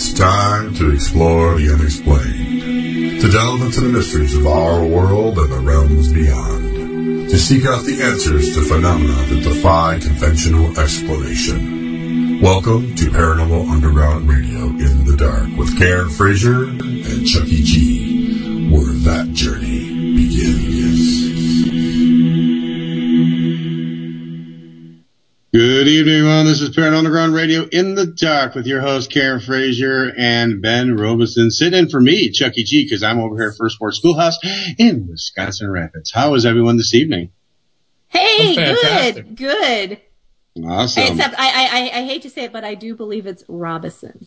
It's time to explore the unexplained, to delve into the mysteries of our world and the realms beyond, to seek out the answers to phenomena that defy conventional explanation. Welcome to Paranormal Underground Radio in the Dark with Karen Frazier and Chucky G, This is Parent Underground Radio in the dark with your host Karen Frazier and Ben Robinson. Sitting in for me, Chucky G, because I'm over here at First Ward Schoolhouse in Wisconsin Rapids. How is everyone this evening? Hey, good, good. Awesome. Except I, I, I, I hate to say it, but I do believe it's Robison.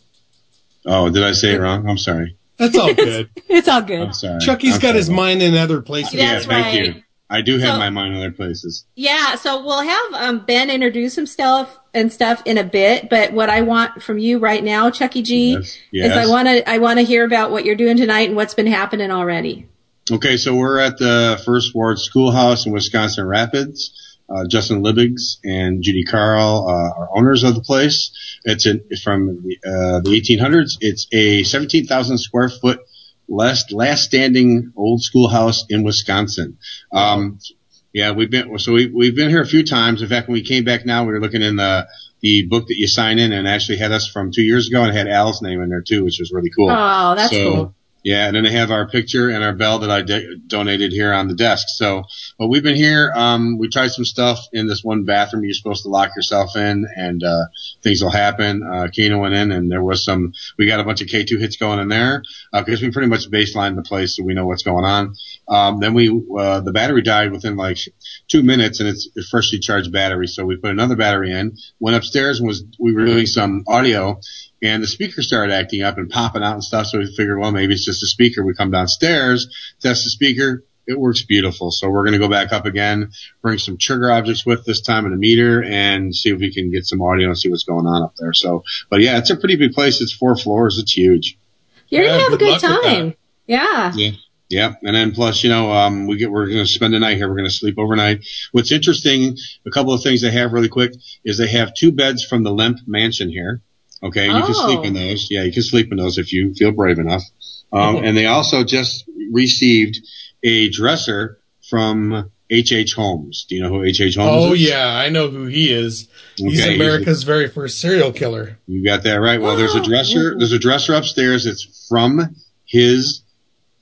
oh, did I say it wrong? I'm sorry. That's all good. It's all good. I'm sorry. Chucky's I'm got sorry. his mind in other places. Yeah, thank right. you. I do have So- my mind in other places. Yeah, so we'll have um, Ben introduce himself and stuff in a bit. But what I want from you right now, Chucky G, Yes, is. I want to I want to hear about what you're doing tonight and what's been happening already. Okay, so we're at the First Ward Schoolhouse in Wisconsin Rapids. Uh, Justin Libbigs and Judy Carl uh, are owners of the place. It's in, from the, uh, the 1800s. It's a 17,000 square foot last last standing old schoolhouse in Wisconsin. Um, yeah, we've been so we we've been here a few times. In fact, when we came back now, we were looking in the the book that you sign in, and actually had us from two years ago, and had Al's name in there too, which was really cool. Oh, that's So, cool. Yeah, and then they have our picture and our bell that I de- donated here on the desk. So, but we've been here. Um, we tried some stuff in this one bathroom you're supposed to lock yourself in, and uh, things will happen. Uh, Kano went in, and there was some. We got a bunch of K2 hits going in there because we pretty much baseline the place, so we know what's going on. Um, then we uh, the battery died within like two minutes, and it's a freshly charged battery. So we put another battery in. Went upstairs and was we were doing some audio and the speaker started acting up and popping out and stuff. So we figured, well, maybe it's just a speaker. We come downstairs, test the speaker. It works beautiful. So we're going to go back up again, bring some trigger objects with this time and a meter and see if we can get some audio and see what's going on up there. So, but yeah, it's a pretty big place. It's four floors. It's huge. You're Yeah, gonna have a good good luck with that. time. Yeah. Yeah. Yeah. And then plus, you know, um, we get, we're going to spend the night here. We're going to sleep overnight. What's interesting, a couple of things they have really quick is they have two beds from the Lemp mansion here. Okay. You can Oh. sleep in those. Yeah. You can sleep in those if you feel brave enough. Um, and they also just received a dresser from H.H. Holmes. Do you know who H.H. Holmes Oh is? yeah, I know who he is. He's Okay, America's very first serial killer. You got that right. Well, there's a dresser. There's a dresser upstairs. It's from his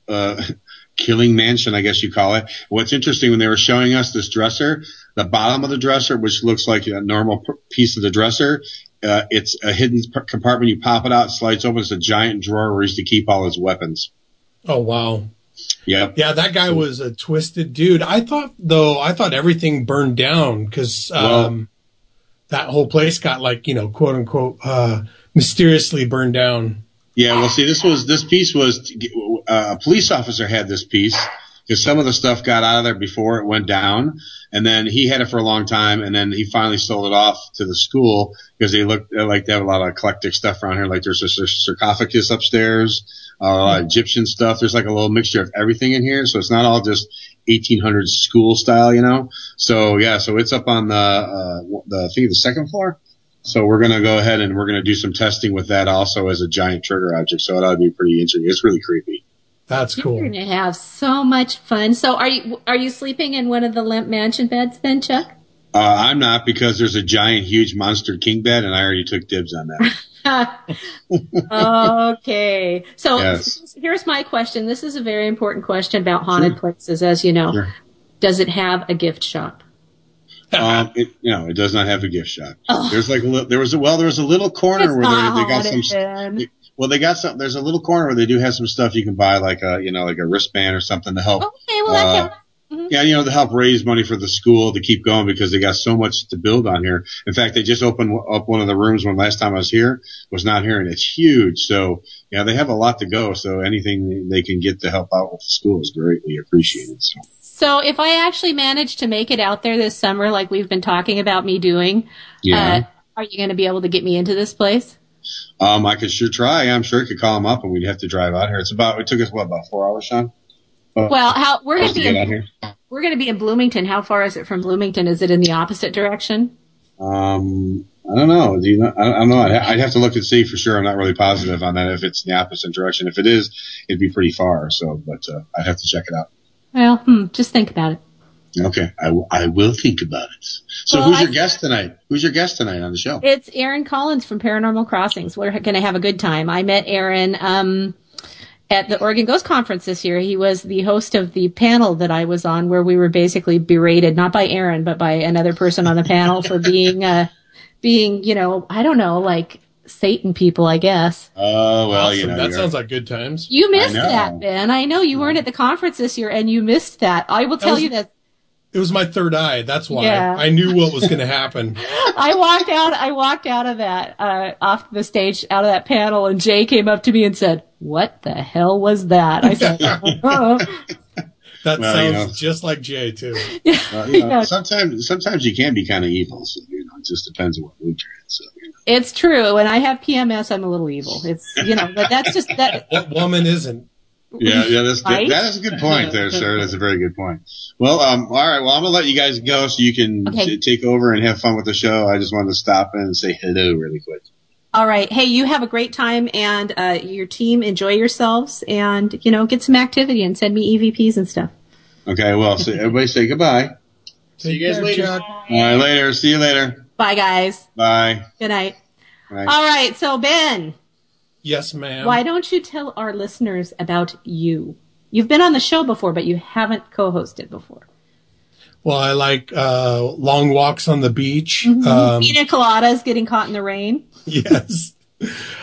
uh, killing mansion, I guess you call it. What's interesting when they were showing us this dresser, the bottom of the dresser, which looks like a normal piece of the dresser, uh, it's a hidden p- compartment. You pop it out, slides open. It's a giant drawer where he used to keep all his weapons. Oh wow. Yeah, Yeah, that guy was a twisted dude. I thought though, I thought everything burned down because Well- um, that whole place got like you know quote unquote uh, mysteriously burned down. Yeah, well, see, this was this piece was uh, a police officer had this piece because some of the stuff got out of there before it went down, and then he had it for a long time, and then he finally sold it off to the school because they looked they like they have a lot of eclectic stuff around here. Like there's a sar- sarcophagus upstairs, uh, Egyptian stuff. There's like a little mixture of everything in here, so it's not all just 1800s school style, you know. So yeah, so it's up on the uh, the I think the second floor. So we're to go ahead and we're to do some testing with that also as a giant trigger object. So it ought to be pretty interesting. It's really creepy. That's cool. You're gonna have so much fun. So are you are you sleeping in one of the Lemp Mansion beds then, Chuck? Uh, I'm not because there's a giant, huge monster king bed and I already took dibs on that. okay. So Yes. here's my question. This is a very important question about haunted places, as you know. Sure. Does it have a gift shop? um, it, you know, it does not have a gift shop. Oh. There's like a little, there was a, well, there was a little corner It's where they, they got some, Ben. Well, they got some, there's a little corner where they do have some stuff you can buy like a, you know, like a wristband or something to help. Okay, well Uh, counts. Mhm. Yeah, you know, to help raise money for the school to keep going because they got so much to build on here. In fact, they just opened up one of the rooms when last time I was here was not here and it's huge. So yeah, they have a lot to go. So anything they can get to help out with the school is greatly appreciated. So So if I actually manage to make it out there this summer, like we've been talking about me doing, yeah, uh, are you going to be able to get me into this place? Um, I could sure try. I'm sure I could call him up and we'd have to drive out here. It's about, it took us what, about four hours, Sean? Well, how we're going to be in, here. we're going to be in Bloomington. How far is it from Bloomington? Is it in the opposite direction? Um, I don't know. Do you know? I don't know. I'd, I'd have to look and see for sure. I'm not really positive on that. If it's in the opposite direction, if it is, it'd be pretty far. So, but uh, I'd have to check it out. Well, hmm, just think about it. Okay, I, w- I will think about it. So, Well, who's your I- guest tonight? Who's your guest tonight on the show? It's Aaron Collins from Paranormal Crossings. We're going to have a good time. I met Aaron um, at the Oregon Ghost Conference this year. He was the host of the panel that I was on, where we were basically berated, not by Aaron, but by another person on the panel for being, uh, being, you know, I don't know, like Satan people, I guess. Oh well, you know that sounds like good times. You missed that, Ben. I know you weren't at the conference this year, and you missed that. I will tell was- you that It was my third eye. That's why Yeah. I knew what was going to happen. I walked out. I walked out of that uh, off the stage, out of that panel, and Jay came up to me and said, "What the hell was that?" I said, "Oh." That Well, you sounds know. just like Jay too. well, you know, Yeah. sometimes sometimes you can be kind of evil. So you know, it just depends on what mood you're in. So you know. "It's true." When I have PMS, I'm a little evil. It's you know, but that's just that. What woman isn't? Yeah, yeah, that's good. Right? that is a good point there, sir. That's a very good point. Well, um, all right. Well, I'm gonna let you guys go so you can Okay. t- take over and have fun with the show. I just wanted to stop in and say hello really quick. All right. Hey, you have a great time, and uh, your team enjoy yourselves, and you know, get some activity and send me EVPs and stuff. Okay. Well, so everybody say goodbye. See you guys later. Chuck. All right. Later. See you later. Bye, guys. Bye. Good night. Bye. All right. So, Ben, Yes, ma'am. why don't you tell our listeners about you? You've been on the show before, but you haven't co-hosted before. Well, I like uh, long walks on the beach. Mm-hmm. Um, Pina coladas getting caught in the rain. yes.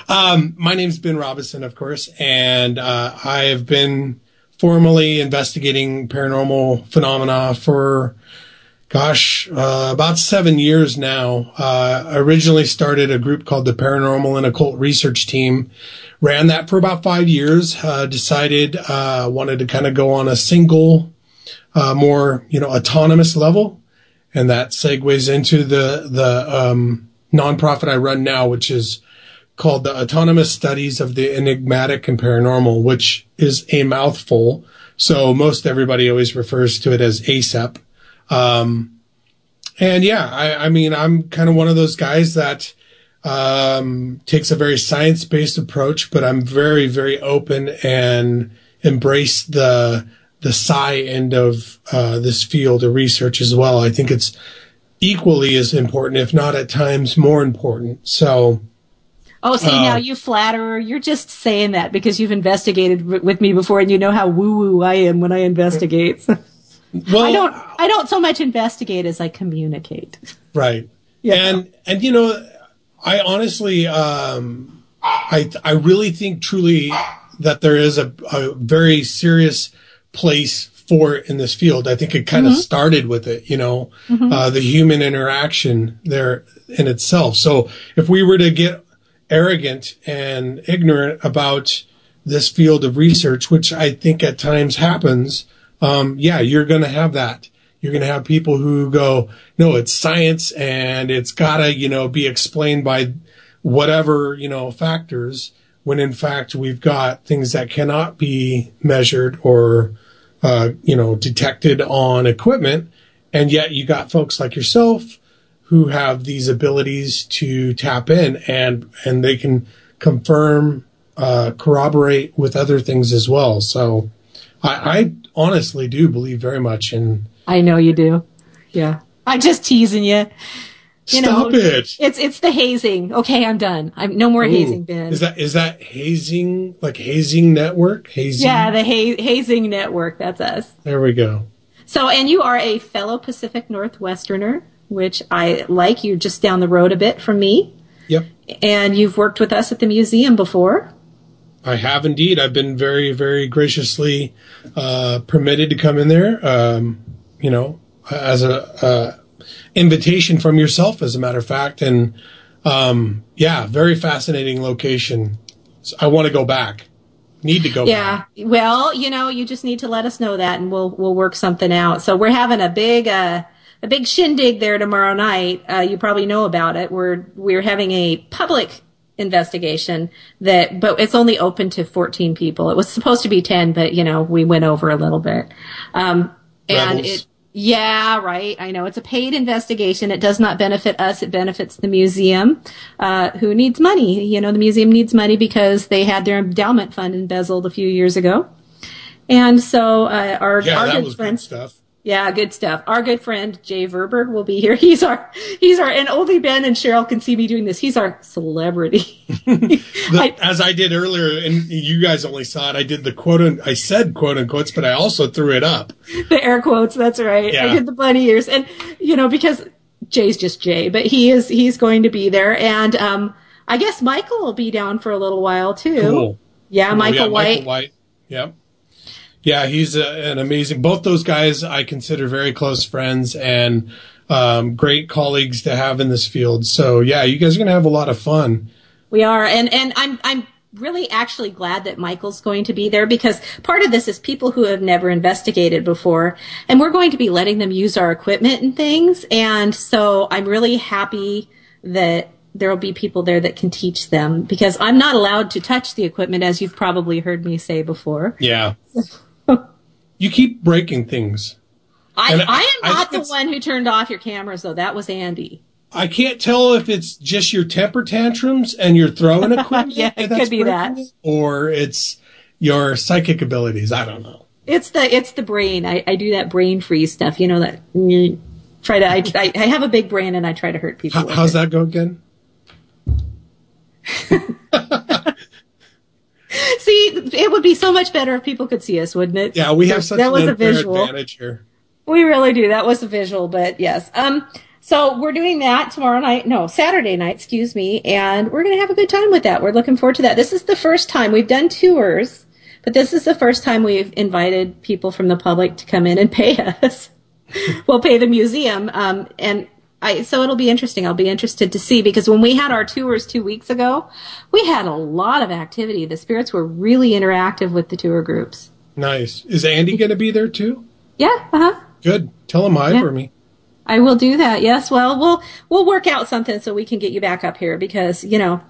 Um, my name's Ben Robinson, of course, and uh, I have been formally investigating paranormal phenomena for, gosh, uh, about seven years now. Uh, originally started a group called the Paranormal and Occult Research Team. Ran that for about five years. Uh, decided uh, wanted to kind of go on a single, uh, more you know autonomous level, and that segues into the the um, nonprofit I run now, which is called the Autonomous Studies of the Enigmatic and Paranormal, which is a mouthful. So most everybody always refers to it as ASAP. Um, and yeah, I, I mean, I'm kind of one of those guys that um, takes a very science-based approach, but I'm very, very open and embrace the the psi end of uh, this field of research as well. I think it's equally as important, if not at times more important. So. Oh, see Uh, now you flatterer. You're just saying that because you've investigated with me before, and you know how woo woo I am when I investigate. Well, I don't. I don't so much investigate as I communicate. Right. Yeah. And and you know, I honestly um I I really think truly that there is a, a very serious place for in this field. I think it kind of started with it, you know, uh, the human interaction there in itself. So if we were to get arrogant and ignorant about this field of research, which I think at times happens, um, yeah, you're going to have that. You're going to have people who go, no, it's science and it's gotta, you know, be explained by whatever, you know, factors when in fact we've got things that cannot be measured or, uh, you know, detected on equipment. And yet you got folks like yourself who have these abilities to tap in and, and they can confirm, uh, corroborate with other things as well. So I honestly do believe very much in I know you do. Yeah, I'm just teasing you. You Stop know, it. It's it's the hazing. Okay, I'm done. I'm no more hazing, Ben. Is that is that hazing like hazing network? Hazing. yeah, the ha- hazing network. That's us. there we go. So, and you are a fellow Pacific Northwesterner, which I like. You're just down the road a bit from me, Yep. and you've worked with us at the museum before. I have indeed. I've been very, very graciously uh, permitted to come in there. Um, you know, as a, uh invitation from yourself, as a matter of fact, and um, yeah, very fascinating location. So I want to go back. Need to go Yeah. back. Well, you know, you just need to let us know that, and we'll we'll work something out. So we're having a big uh, a big shindig there tomorrow night. Uh, you probably know about it. We're we're having a public investigation that, but it's only open to 14 people. It was supposed to be 10, but you know we went over a little bit. Um, and Rebels. it Yeah, right. I know it's a paid investigation. It does not benefit us. It benefits the museum, uh, who needs money. You know, the museum needs money because they had their endowment fund embezzled a few years ago. And so, uh, our, Yeah, our that was friend, good stuff. Yeah, good stuff. Our good friend Jay Verberg will be here. He's our, he's our, and only Ben and Cheryl can see me doing this. He's our celebrity. The- I- as I did earlier, and you guys only saw it. I did the quote. un- I said quote unquotes, but I also threw it up. the air quotes. That's right. I did the bunny ears, and you know because Jay's just Jay, but he is he's going to be there, and um, I guess Michael will be down for a little while too. Cool. Yeah, Oh, Michael yeah, White. Michael White. Yep. Yeah, he's a, an amazing. Both those guys I consider very close friends and um, great colleagues to have in this field. So yeah, you guys are gonna have a lot of fun. We are, and and I'm I'm really actually glad that Michael's going to be there because part of this is people who have never investigated before, and we're going to be letting them use our equipment and things, and so I'm really happy that there will be people there that can teach them because I'm not allowed to touch the equipment as you've probably heard me say before. Yeah. you keep breaking things. I, And I, I- am not think the one who turned off your cameras though. That was Andy. I can't tell if it's just your temper tantrums and you're throwing equipment. Yeah, it could be that. Or it's your psychic abilities. I don't know. It's the it's the brain. I, I do that brain freeze stuff. You know that try to I, I I have a big brain and I try to hurt people. How, how's it. that go again? See, it would be so much better if people could see us, wouldn't it? Yeah, we have such that was a visual. advantage here. We really do. That was a visual, but yes. Um, so we're doing that tomorrow night. No, Saturday night, excuse me. And we're going to have a good time with that. We're looking forward to that. This is the first time we've done tours, but this is the first time we've invited people from the public to come in and pay us. we'll pay the museum. Um, and I, so it'll be interesting. I'll be interested to see because when we had our tours two weeks ago, we had a lot of activity. The spirits were really interactive with the tour groups. Nice. Is Andy going to be there too? Yeah. Uh huh. Good. Tell him hi Yeah. for me. I will do that. Yes. Well, we'll we'll work out something so we can get you back up here because you know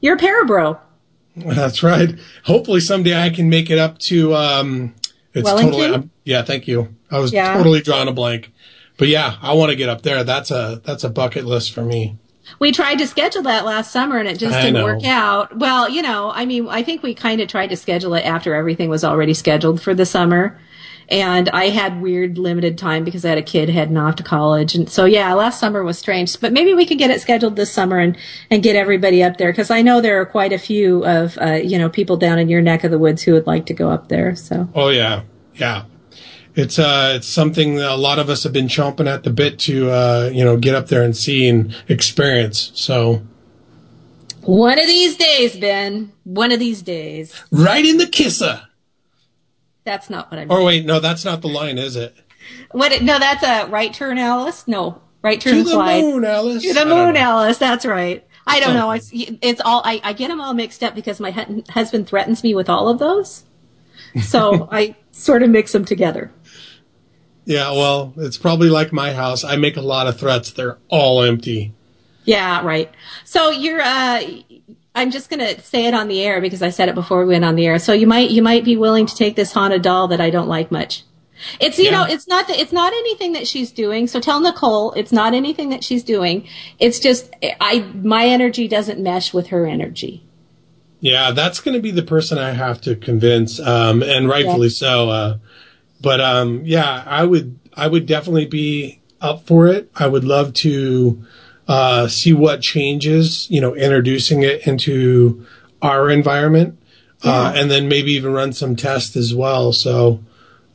you're a parabro. That's right. Hopefully someday I can make it up to. Um, it's Wellington? totally. Um, yeah, thank you. I was Yeah. totally drawing a blank, but yeah, I want to get up there. That's a that's a bucket list for me. We tried to schedule that last summer and it just didn't work out. Well, you know, I mean, I think we kind of tried to schedule it after everything was already scheduled for the summer. And I had weird limited time because I had a kid heading off to college. And so, yeah, last summer was strange. But maybe we could get it scheduled this summer and, and get everybody up there because I know there are quite a few of, uh, you know, people down in your neck of the woods who would like to go up there. So. Oh yeah, yeah. It's uh, it's something that a lot of us have been chomping at the bit to uh, you know, get up there and see and experience. So One of these days, Ben. One of these days. right in the kisser. That's not what I'm. Oh wait, no, that's not the line, is it? What? No, that's a right turn, Alice. No, right turn, To the Clyde. moon, Alice. To the moon. Alice. That's right. I don't know. It's it's all. I, I get them all mixed up because my husband threatens me with all of those. So I sort of mix them together. Yeah, well, it's probably like my house. I make a lot of threats. They're all empty. Yeah, right. So you're. uh I'm just gonna say it on the air because I said it before we went on the air. So you might you might be willing to take this haunted doll that I don't like much. It's you Yeah. know it's not that it's not anything that she's doing. So tell Nicole it's not anything that she's doing. It's just I my energy doesn't mesh with her energy. Yeah, that's going to be the person I have to convince, um, and rightfully so. Uh, but um, yeah, I would, I would definitely be up for it. I would love to uh, see what changes, you know, introducing it into our environment, uh, and then maybe even run some tests as well. So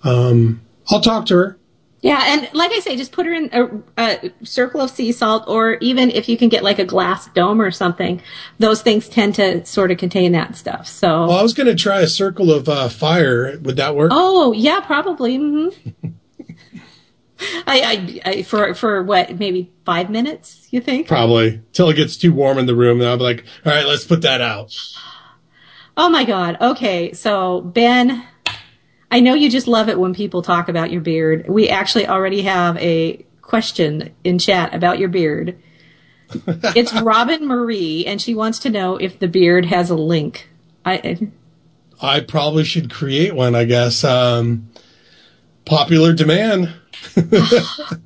um, I'll talk to her. Yeah, and like I say, just put her in a, a circle of sea salt, or even if you can get like a glass dome or something, those things tend to sort of contain that stuff. So, Well, I was going to try a circle of uh, fire. Would that work? oh yeah, probably. hmm I, I, I, for for what maybe five minutes? You think? Probably till it gets too warm in the room. And I'll be like, all right, let's put that out. Oh my God. Okay, so Ben, I know you just love it when people talk about your beard. We actually already have a question in chat about your beard. it's Robin Marie, and she wants to know if the beard has a link. I I probably should create one, I guess. Um, popular demand.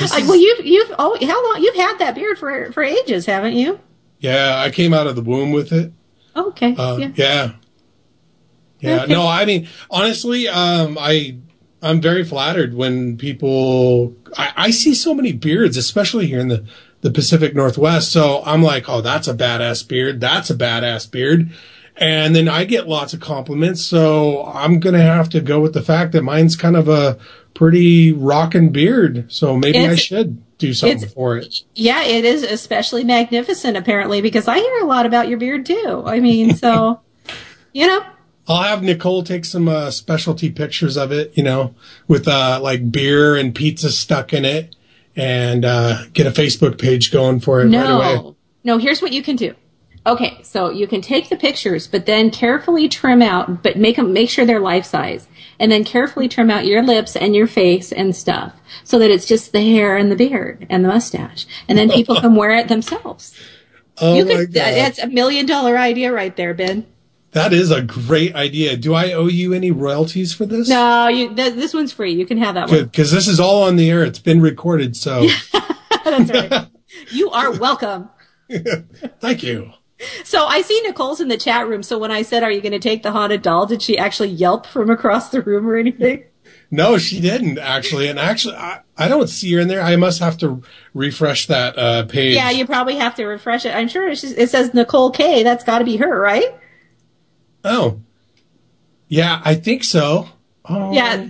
Uh, well, you've you've oh how long you've had that beard for for ages, haven't you? Yeah, I came out of the womb with it. Okay. Uh, yeah. yeah. Yeah. No, I mean, honestly, um, I, I'm very flattered when people, I, I see so many beards, especially here in the, the Pacific Northwest. So I'm like, oh, that's a badass beard. That's a badass beard. And then I get lots of compliments. So I'm going to have to go with the fact that mine's kind of a pretty rockin' beard. So maybe I should do something for it. Yeah, it is especially magnificent apparently because I hear a lot about your beard too. I mean, so you know, I'll have Nicole take some uh, specialty pictures of it, you know, with uh, like beer and pizza stuck in it, and uh, get a Facebook page going for it right away. no, no. Here's what you can do. Okay, so you can take the pictures, but then carefully trim out, but make them make sure they're life size, and then carefully trim out your lips and your face and stuff, so that it's just the hair and the beard and the mustache, and then people can wear it themselves. Oh you my could. god, That's a million dollar idea right there, Ben. That is a great idea. Do I owe you any royalties for this? No, you. Th- this one's free. You can have that Good, because this is all on the air. It's been recorded, so. That's right. you are welcome. thank you. So I see Nicole's in the chat room. So when I said, "Are you going to take the haunted doll?" Did she actually yelp from across the room or anything? No, she didn't actually, and actually, I, I don't see her in there. I must have to refresh that uh, page. Yeah, you probably have to refresh it. I'm sure it's just, it says Nicole K. That's got to be her, right? Oh, yeah, I think so. Oh. Yeah.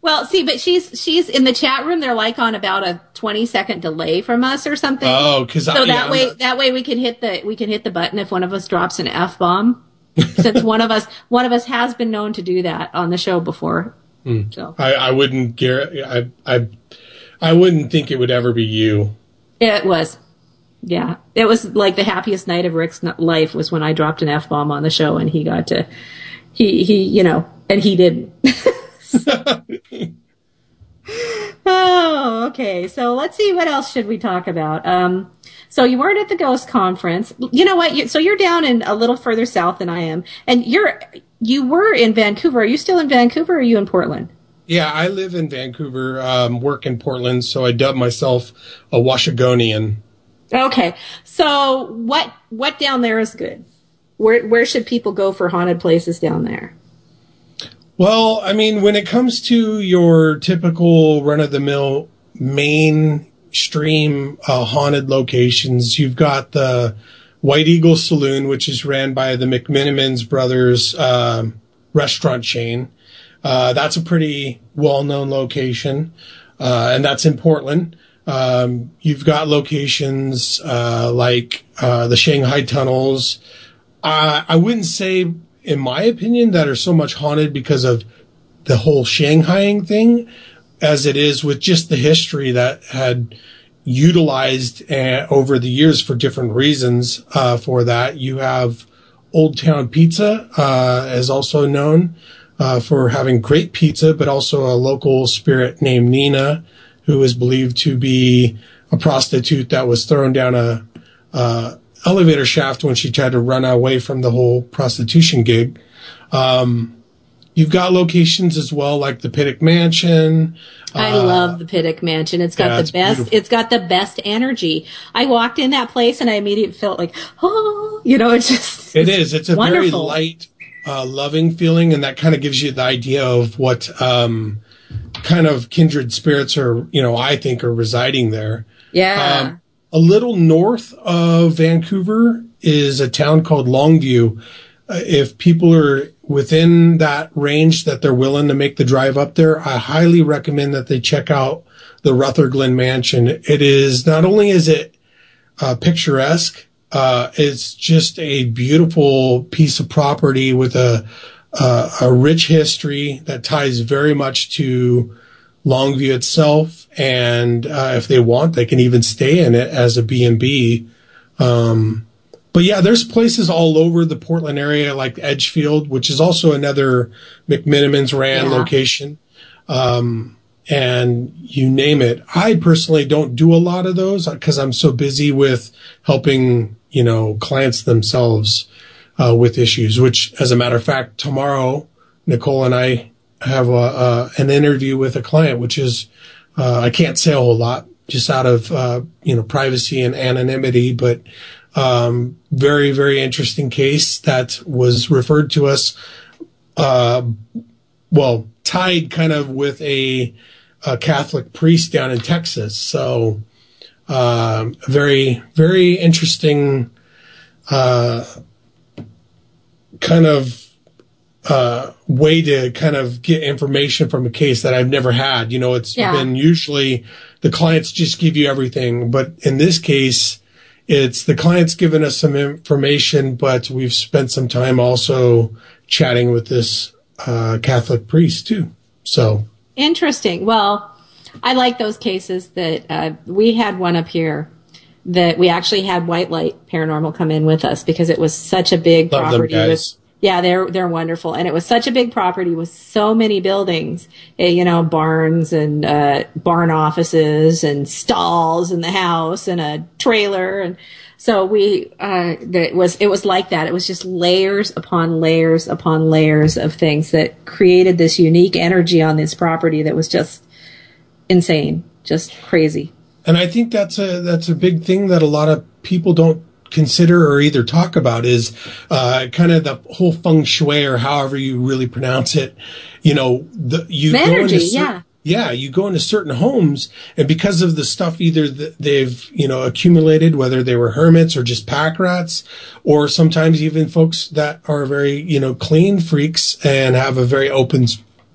Well, see, but she's she's in the chat room. They're like on about a 20 second delay from us or something. Oh, because so that way that way we can hit the we can hit the button if one of us drops an f bomb. Since one of us one of us has been known to do that on the show before. Hmm. So I, I wouldn't gar- I, I, I wouldn't think it would ever be you. it was. Yeah, it was like the happiest night of Rick's life was when I dropped an f bomb on the show and he got to, he he you know, and he didn't. oh, okay. So let's see what else should we talk about. Um, so you weren't at the Ghost Conference. You know what? You, so you're down in a little further south than I am, and you're you were in Vancouver. Are you still in Vancouver? or Are you in Portland? Yeah, I live in Vancouver, um, work in Portland, so I dub myself a Washingtonian. Okay. So what what down there is good? Where where should people go for haunted places down there? Well, I mean, when it comes to your typical run of the mill mainstream uh, haunted locations, you've got the White Eagle Saloon, which is ran by the McMenamins brothers um, restaurant chain. Uh, that's a pretty well-known location, uh, and that's in Portland. Um, you've got locations uh, like uh, the Shanghai Tunnels. I wouldn't say, in my opinion, that are so much haunted because of the whole Shanghaiing thing, as it is with just the history that had utilized uh, over the years for different reasons. Uh, for that, you have Old Town Pizza, uh, is also known uh, for having great pizza, but also a local spirit named Nina, who is believed to be a prostitute that was thrown down a uh, elevator shaft when she tried to run away from the whole prostitution gig. Um, you've got locations as well, like the Pittock Mansion. I Uh, love the Pittock Mansion. It's got yeah, the it's best. beautiful. It's got the best energy. I walked in that place and I immediately felt like, oh, you know, it's just. It is. It's a very light, uh, loving feeling, and that kind of gives you the idea of what um, kind of kindred spirits are. You know, I think are residing there. Yeah. Um, a little north of Vancouver is a town called Longview. Uh, if people are within that range that they're willing to make the drive up there, I highly recommend that they check out the Rutherglen Mansion. It is not only is it uh, picturesque, uh, it's just a beautiful piece of property with a uh, a rich history that ties very much to Longview itself, and uh, if they want, they can even stay in it as a B and B. Um, but yeah, there's places all over the Portland area, like Edgefield, which is also another McMenamins ran Yeah. location. Um, and you name it. I personally don't do a lot of those because I'm so busy with helping, you know, clients themselves uh, with issues. Which, as a matter of fact, tomorrow Nicole and I have a, uh, an interview with a client, which is uh, I can't say a whole lot just out of uh, you know privacy and anonymity, but um, very very interesting case that was referred to us. Uh, well, tied kind of with a, a, Catholic priest down in Texas. So, uh, very very interesting uh, kind of uh, way to kind of get information from a case that I've never had. You know, it's yeah. been usually the clients just give you everything, but in this case, it's the clients giving us some information, but we've spent some time also chatting with this uh, Catholic priest too. So interesting. Well, I like those cases that uh, we had one up here that we actually had White Light Paranormal come in with us because it was such a big Love property with yeah, they're they're wonderful, and it was such a big property with so many buildings, eh, you know, barns and uh, barn offices and stalls in the house and a trailer, and so we uh, it was it was like that. It was just layers upon layers upon layers of things that created this unique energy on this property that was just insane, just crazy. And I think that's a that's a big thing that a lot of people don't consider or either talk about is uh, kind of the whole feng shui or however you really pronounce it. You know, the, you Energy, cer- yeah. Yeah, you go into certain homes, and because of the stuff either that they've you know accumulated, whether they were hermits or just pack rats, or sometimes even folks that are very you know clean freaks and have a very open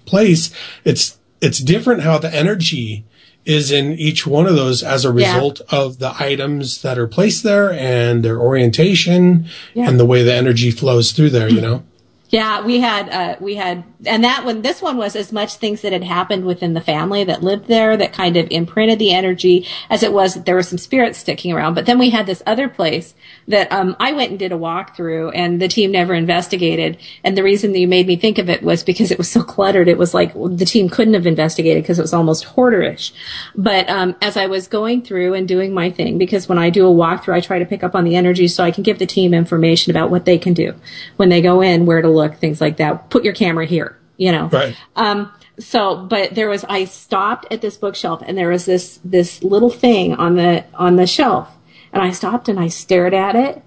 place. It's it's different how the energy is in each one of those as a result yeah. of the items that are placed there and their orientation yeah. and the way the energy flows through there, you know? Yeah, we had uh, we had, and that one, this one was as much things that had happened within the family that lived there that kind of imprinted the energy as it was that there were some spirits sticking around. But then we had this other place that um, I went and did a walkthrough, and the team never investigated. And the reason that you made me think of it was because it was so cluttered. It was like the team couldn't have investigated because it was almost hoarderish. But um, as I was going through and doing my thing, because when I do a walkthrough, I try to pick up on the energy so I can give the team information about what they can do when they go in, where to look, things like that. Put your camera here, you know. Right. Um, so, but there was, I stopped at this bookshelf and there was this, this little thing on the, on the shelf. And I stopped and I stared at it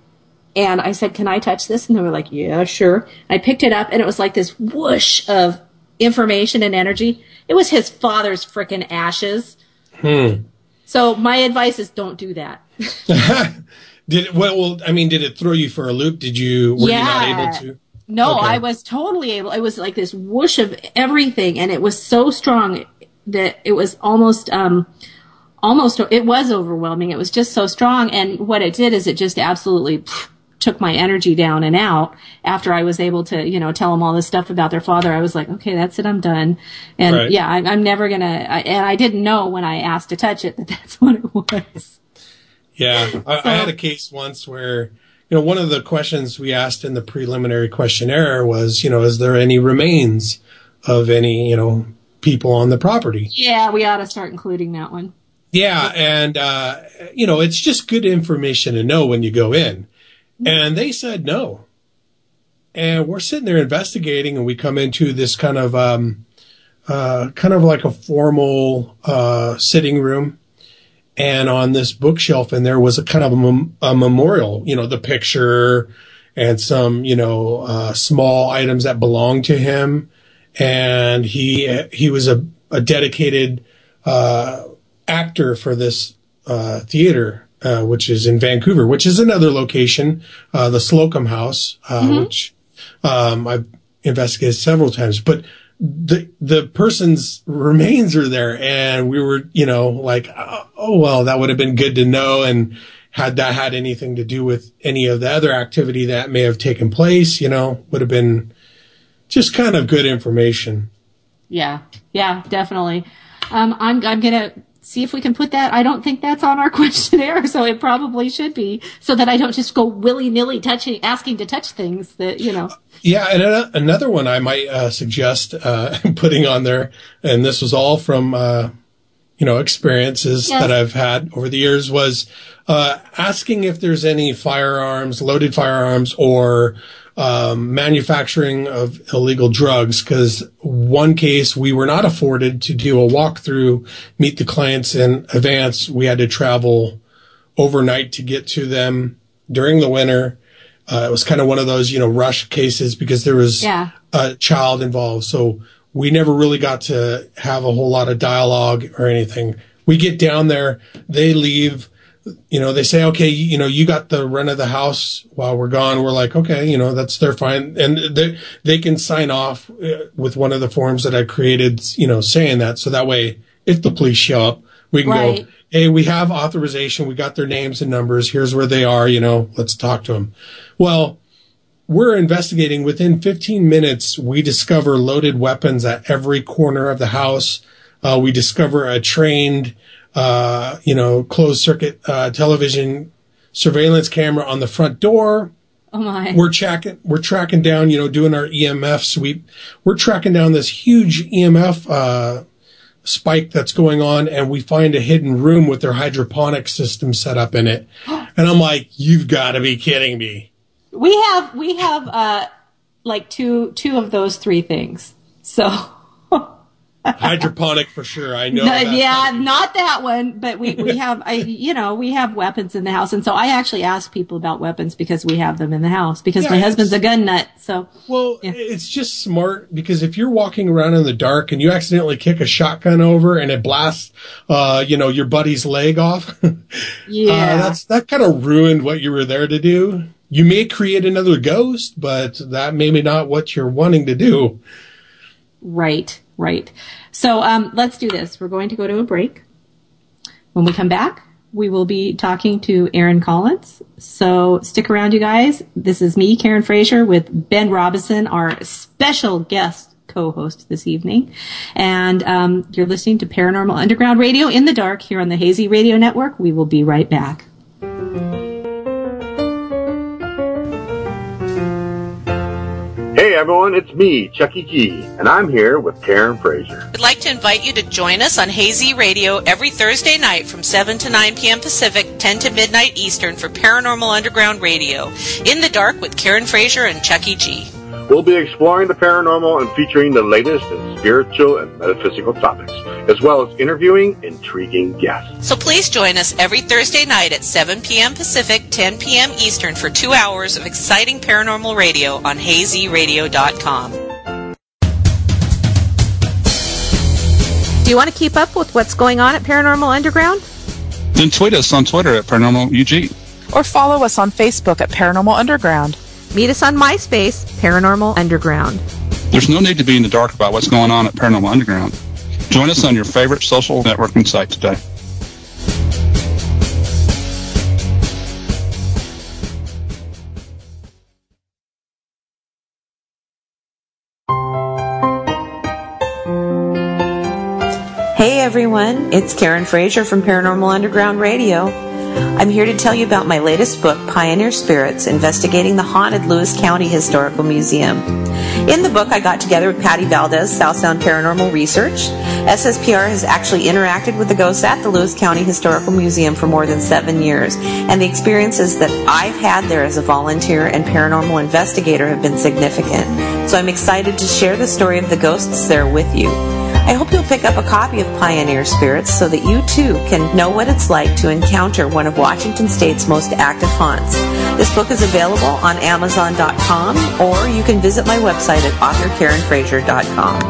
and I said, can I touch this? And they were like, yeah, sure. I picked it up and it was like this whoosh of information and energy. It was his father's frickin' ashes. Hmm. So my advice is don't do that. did it, well, well, I mean, did it throw you for a loop? Did you, were yeah. you not able to? No, okay. I was totally able. It was like this whoosh of everything, and it was so strong that it was almost, um, almost, it was overwhelming. It was just so strong, and what it did is it just absolutely pff, took my energy down and out. After I was able to, you know, tell them all this stuff about their father, I was like, okay, that's it, I'm done. And right. yeah, I, I'm, never gonna. I, and I didn't know when I asked to touch it that that's what it was. Yeah, I, so, I had a case once where you know, one of the questions we asked in the preliminary questionnaire was, you know, is there any remains of any, you know, people on the property? Yeah, we ought to start including that one. Yeah, and uh, you know, it's just good information to know when you go in. And they said no. And we're sitting there investigating, and we come into this kind of, um, uh, kind of like a formal uh, sitting room and on this bookshelf and there was a kind of a, mem- a memorial, you know, the picture and some, you know, uh, small items that belonged to him. And he, he was a, a dedicated, uh, actor for this, uh, theater, uh, which is in Vancouver, which is another location, uh, the Slocum House, uh, mm-hmm. which, um, I've investigated several times, but the the person's remains are there. And we were you know like oh well that would have been good to know. And had that had anything to do with any of the other activity that may have taken place you know would have been just kind of good information. Yeah. Yeah definitely. Um, i'm i'm gonna see if we can put that. I don't think that's on our questionnaire, so it probably should be, so that I don't just go willy nilly touching, asking to touch things that you know. Yeah, and another one I might uh, suggest uh, putting on there, and this was all from uh, you know experiences yes. that I've had over the years, was uh, asking if there's any firearms, loaded firearms, or um, manufacturing of illegal drugs. Because one case we were not afforded to do a walkthrough, meet the clients in advance. We had to travel overnight to get to them during the winter. Uh, it was kind of one of those, you know, rush cases because there was Yeah. a child involved. So we never really got to have a whole lot of dialogue or anything. We get down there, they leave, you know, they say, okay, you know, you got the rent of the house while we're gone. We're like, okay, you know, that's their fine. And they, they can sign off uh, with one of the forms that I created, you know, saying that. So that way, if the police show up, we can Right. go, hey, we have authorization. We got their names and numbers. Here's where they are. You know, let's talk to them. Well, we're investigating within 15 minutes. We discover loaded weapons at every corner of the house. Uh, we discover a trained, uh, you know, closed circuit, uh, television surveillance camera on the front door Oh my. we're tracking we're tracking down you know doing our emf sweep we're tracking down this huge emf uh spike that's going on and we find a hidden room with their hydroponic system set up in it and i'm like you've got to be kidding me We have we have uh like two two of those three things. So hydroponic for sure i know No, yeah, not that one, but we, we have, I, you know, we have weapons in the house. And so I actually ask people about weapons because we have them in the house because Yeah, my husband's a gun nut. So Well, Yeah. it's just smart because if you're walking around in the dark and you accidentally kick a shotgun over and it blasts, uh, you know, your buddy's leg off, yeah, Uh, that's that kind of ruined what you were there to do. You may create another ghost, but that may be not what you're wanting to do. right, right. So, um, let's do this. We're going to go to a break. When we come back, we will be talking to Aaron Collins. So stick around, you guys. This is me, Karen Frazier, with Ben Robinson, our special guest co-host this evening. And um, you're listening to Paranormal Underground Radio in the Dark here on the Hazy Radio Network. We will be right back. Everyone, it's me, Chucky G, and I'm here with Karen Frazier. We'd like to invite you to join us on Hazy Radio every Thursday night from 7 to 9 p.m. Pacific, 10 to midnight Eastern for Paranormal Underground Radio. In the Dark with Karen Frazier and Chucky G. We'll be exploring the paranormal and featuring the latest in spiritual and metaphysical topics, as well as interviewing intriguing guests. So please join us every Thursday night at 7 p.m. Pacific, 10 p.m. Eastern for two hours of exciting paranormal radio on hazyradio.com. Do you want to keep up with what's going on at Paranormal Underground? Then tweet us on Twitter at Paranormal UG. or follow us on Facebook at Paranormal Underground. Meet us on MySpace, Paranormal Underground. There's no need to be in the dark about what's going on at Paranormal Underground. Join us on your favorite social networking site today. Hey everyone, it's Karen Frazier from Paranormal Underground Radio. I'm here to tell you about my latest book, Pioneer Spirits Investigating the Haunted Lewis County Historical Museum. In the book, I got together with Patty Valdez, South Sound Paranormal Research. SSPR has actually interacted with the ghosts at the Lewis County Historical Museum for more than seven years, and the experiences that I've had there as a volunteer and paranormal investigator have been significant. So I'm excited to share the story of the ghosts there with you. I hope you'll pick up a copy of Pioneer Spirits so that you too can know what it's like to encounter one of Washington State's most active haunts. This book is available on Amazon.com or you can visit my website at authorkarenfrazier.com.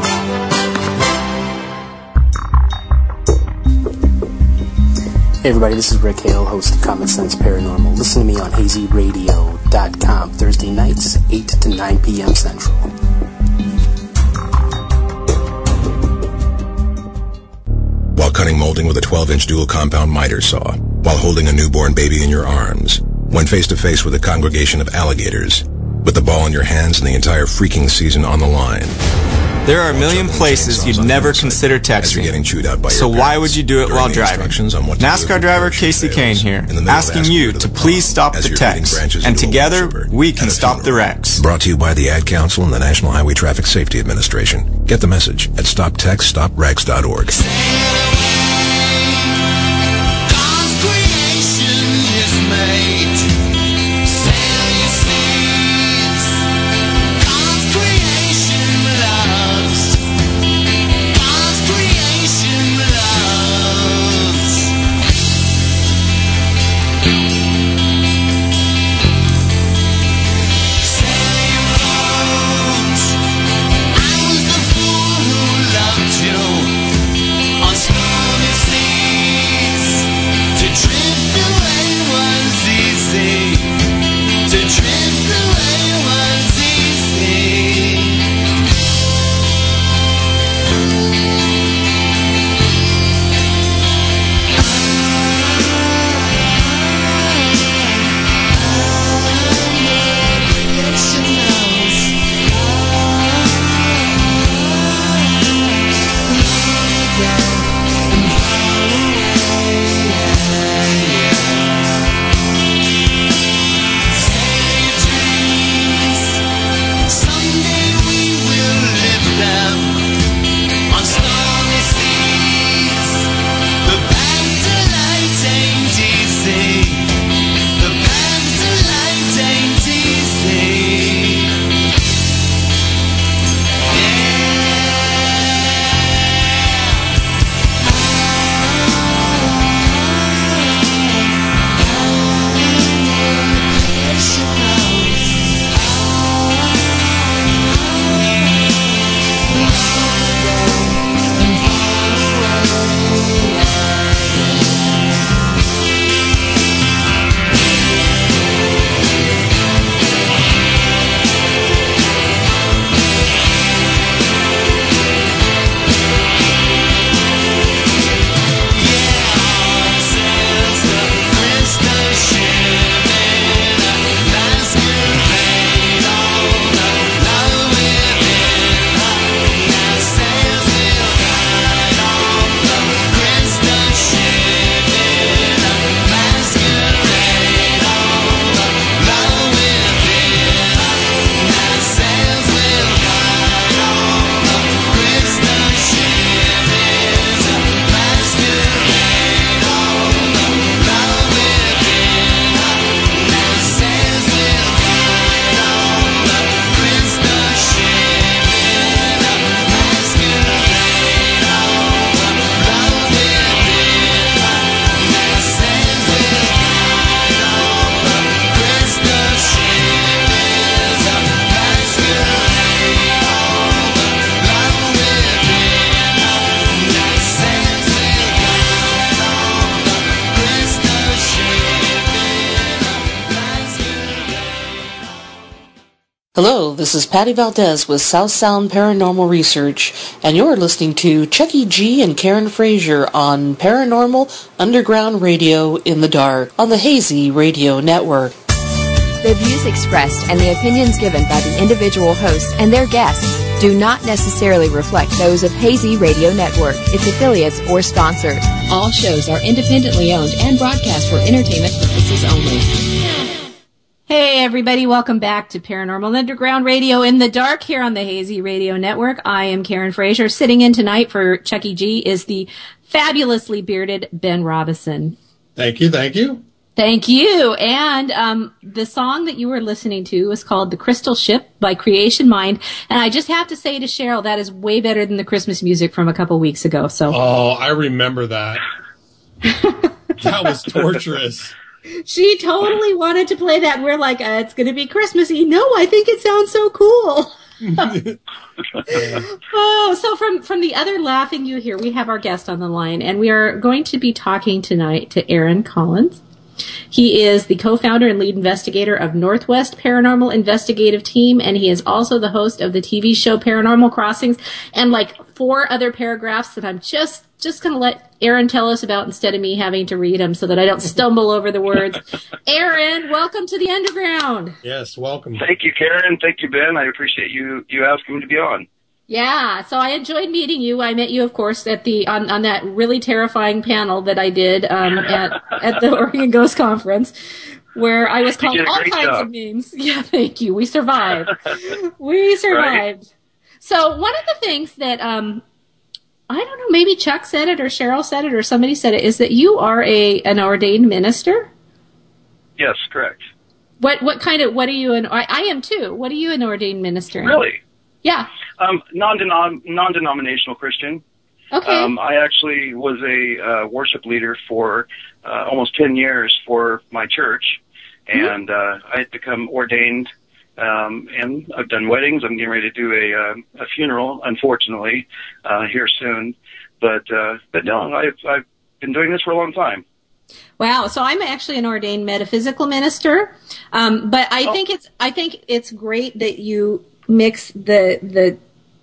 Hey everybody, this is Rick Hale, host of Common Sense Paranormal. Listen to me on hazyradio.com Thursday nights, 8 to 9 p.m. Central. Cutting molding with a 12-inch dual compound miter saw, while holding a newborn baby in your arms, when face to face with a congregation of alligators, with the ball in your hands and the entire freaking season on the line. There are a million places you'd never consider texting. So why would you do it while driving? NASCAR driver Kasey Kahne here, asking you to please stop the text, and together we can stop the wrecks. Brought to you by the Ad Council and the National Highway Traffic Safety Administration. Get the message at stoptextstoprex.org. Hello, this is Patty Valdez with South Sound Paranormal Research, and you're listening to Chucky G and Karen Frazier on Paranormal Underground Radio in the Dark on the Hazy Radio Network. The views expressed and the opinions given by the individual hosts and their guests do not necessarily reflect those of Hazy Radio Network, its affiliates, or sponsors. All shows are independently owned and broadcast for entertainment purposes only. Hey everybody, welcome back to Paranormal Underground Radio in the Dark here on the Hazy Radio Network. I am Karen Frazier. Sitting in tonight for Chucky G is the fabulously bearded Ben Robison. Thank you, thank you. Thank you. And um, the song that you were listening to was called The Crystal Ship by Creation Mind. And I just have to say to Cheryl, that is way better than the Christmas music from a couple weeks ago. So Oh, I remember that. that was torturous. She totally wanted to play that. And we're like, uh, it's going to be Christmassy. No, I think it sounds so cool. oh, so from from the other laughing you hear, we have our guest on the line, and we are going to be talking tonight to Aaron Collins. He is the co-founder and lead investigator of Northwest Paranormal Investigative Team, and he is also the host of the TV show Paranormal Crossings, and like four other paragraphs that I'm just just going to let Aaron tell us about instead of me having to read them so that I don't stumble over the words. Aaron, welcome to the underground. Yes, welcome. Thank you, Karen. Thank you, Ben. I appreciate you you asking me to be on. Yeah, so I enjoyed meeting you. I met you, of course, at the on, on that really terrifying panel that I did um, at at the Oregon Ghost Conference, where I was called all kinds job. of names. Yeah, thank you. We survived. we survived. Right. So one of the things that um, I don't know, maybe Chuck said it or Cheryl said it or somebody said it, is that you are a an ordained minister. Yes, correct. What what kind of what are you an I, I am too. What are you an ordained minister? in? Really? Yeah. Um, non-denom- non-denominational Christian. Okay. Um, I actually was a uh, worship leader for uh, almost 10 years for my church, and uh, I had become ordained. Um, and I've done weddings. I'm getting ready to do a, uh, a funeral, unfortunately, uh, here soon. But uh, but no, I've I've been doing this for a long time. Wow. So I'm actually an ordained metaphysical minister. Um, but I think it's, I think it's great that you mix the, the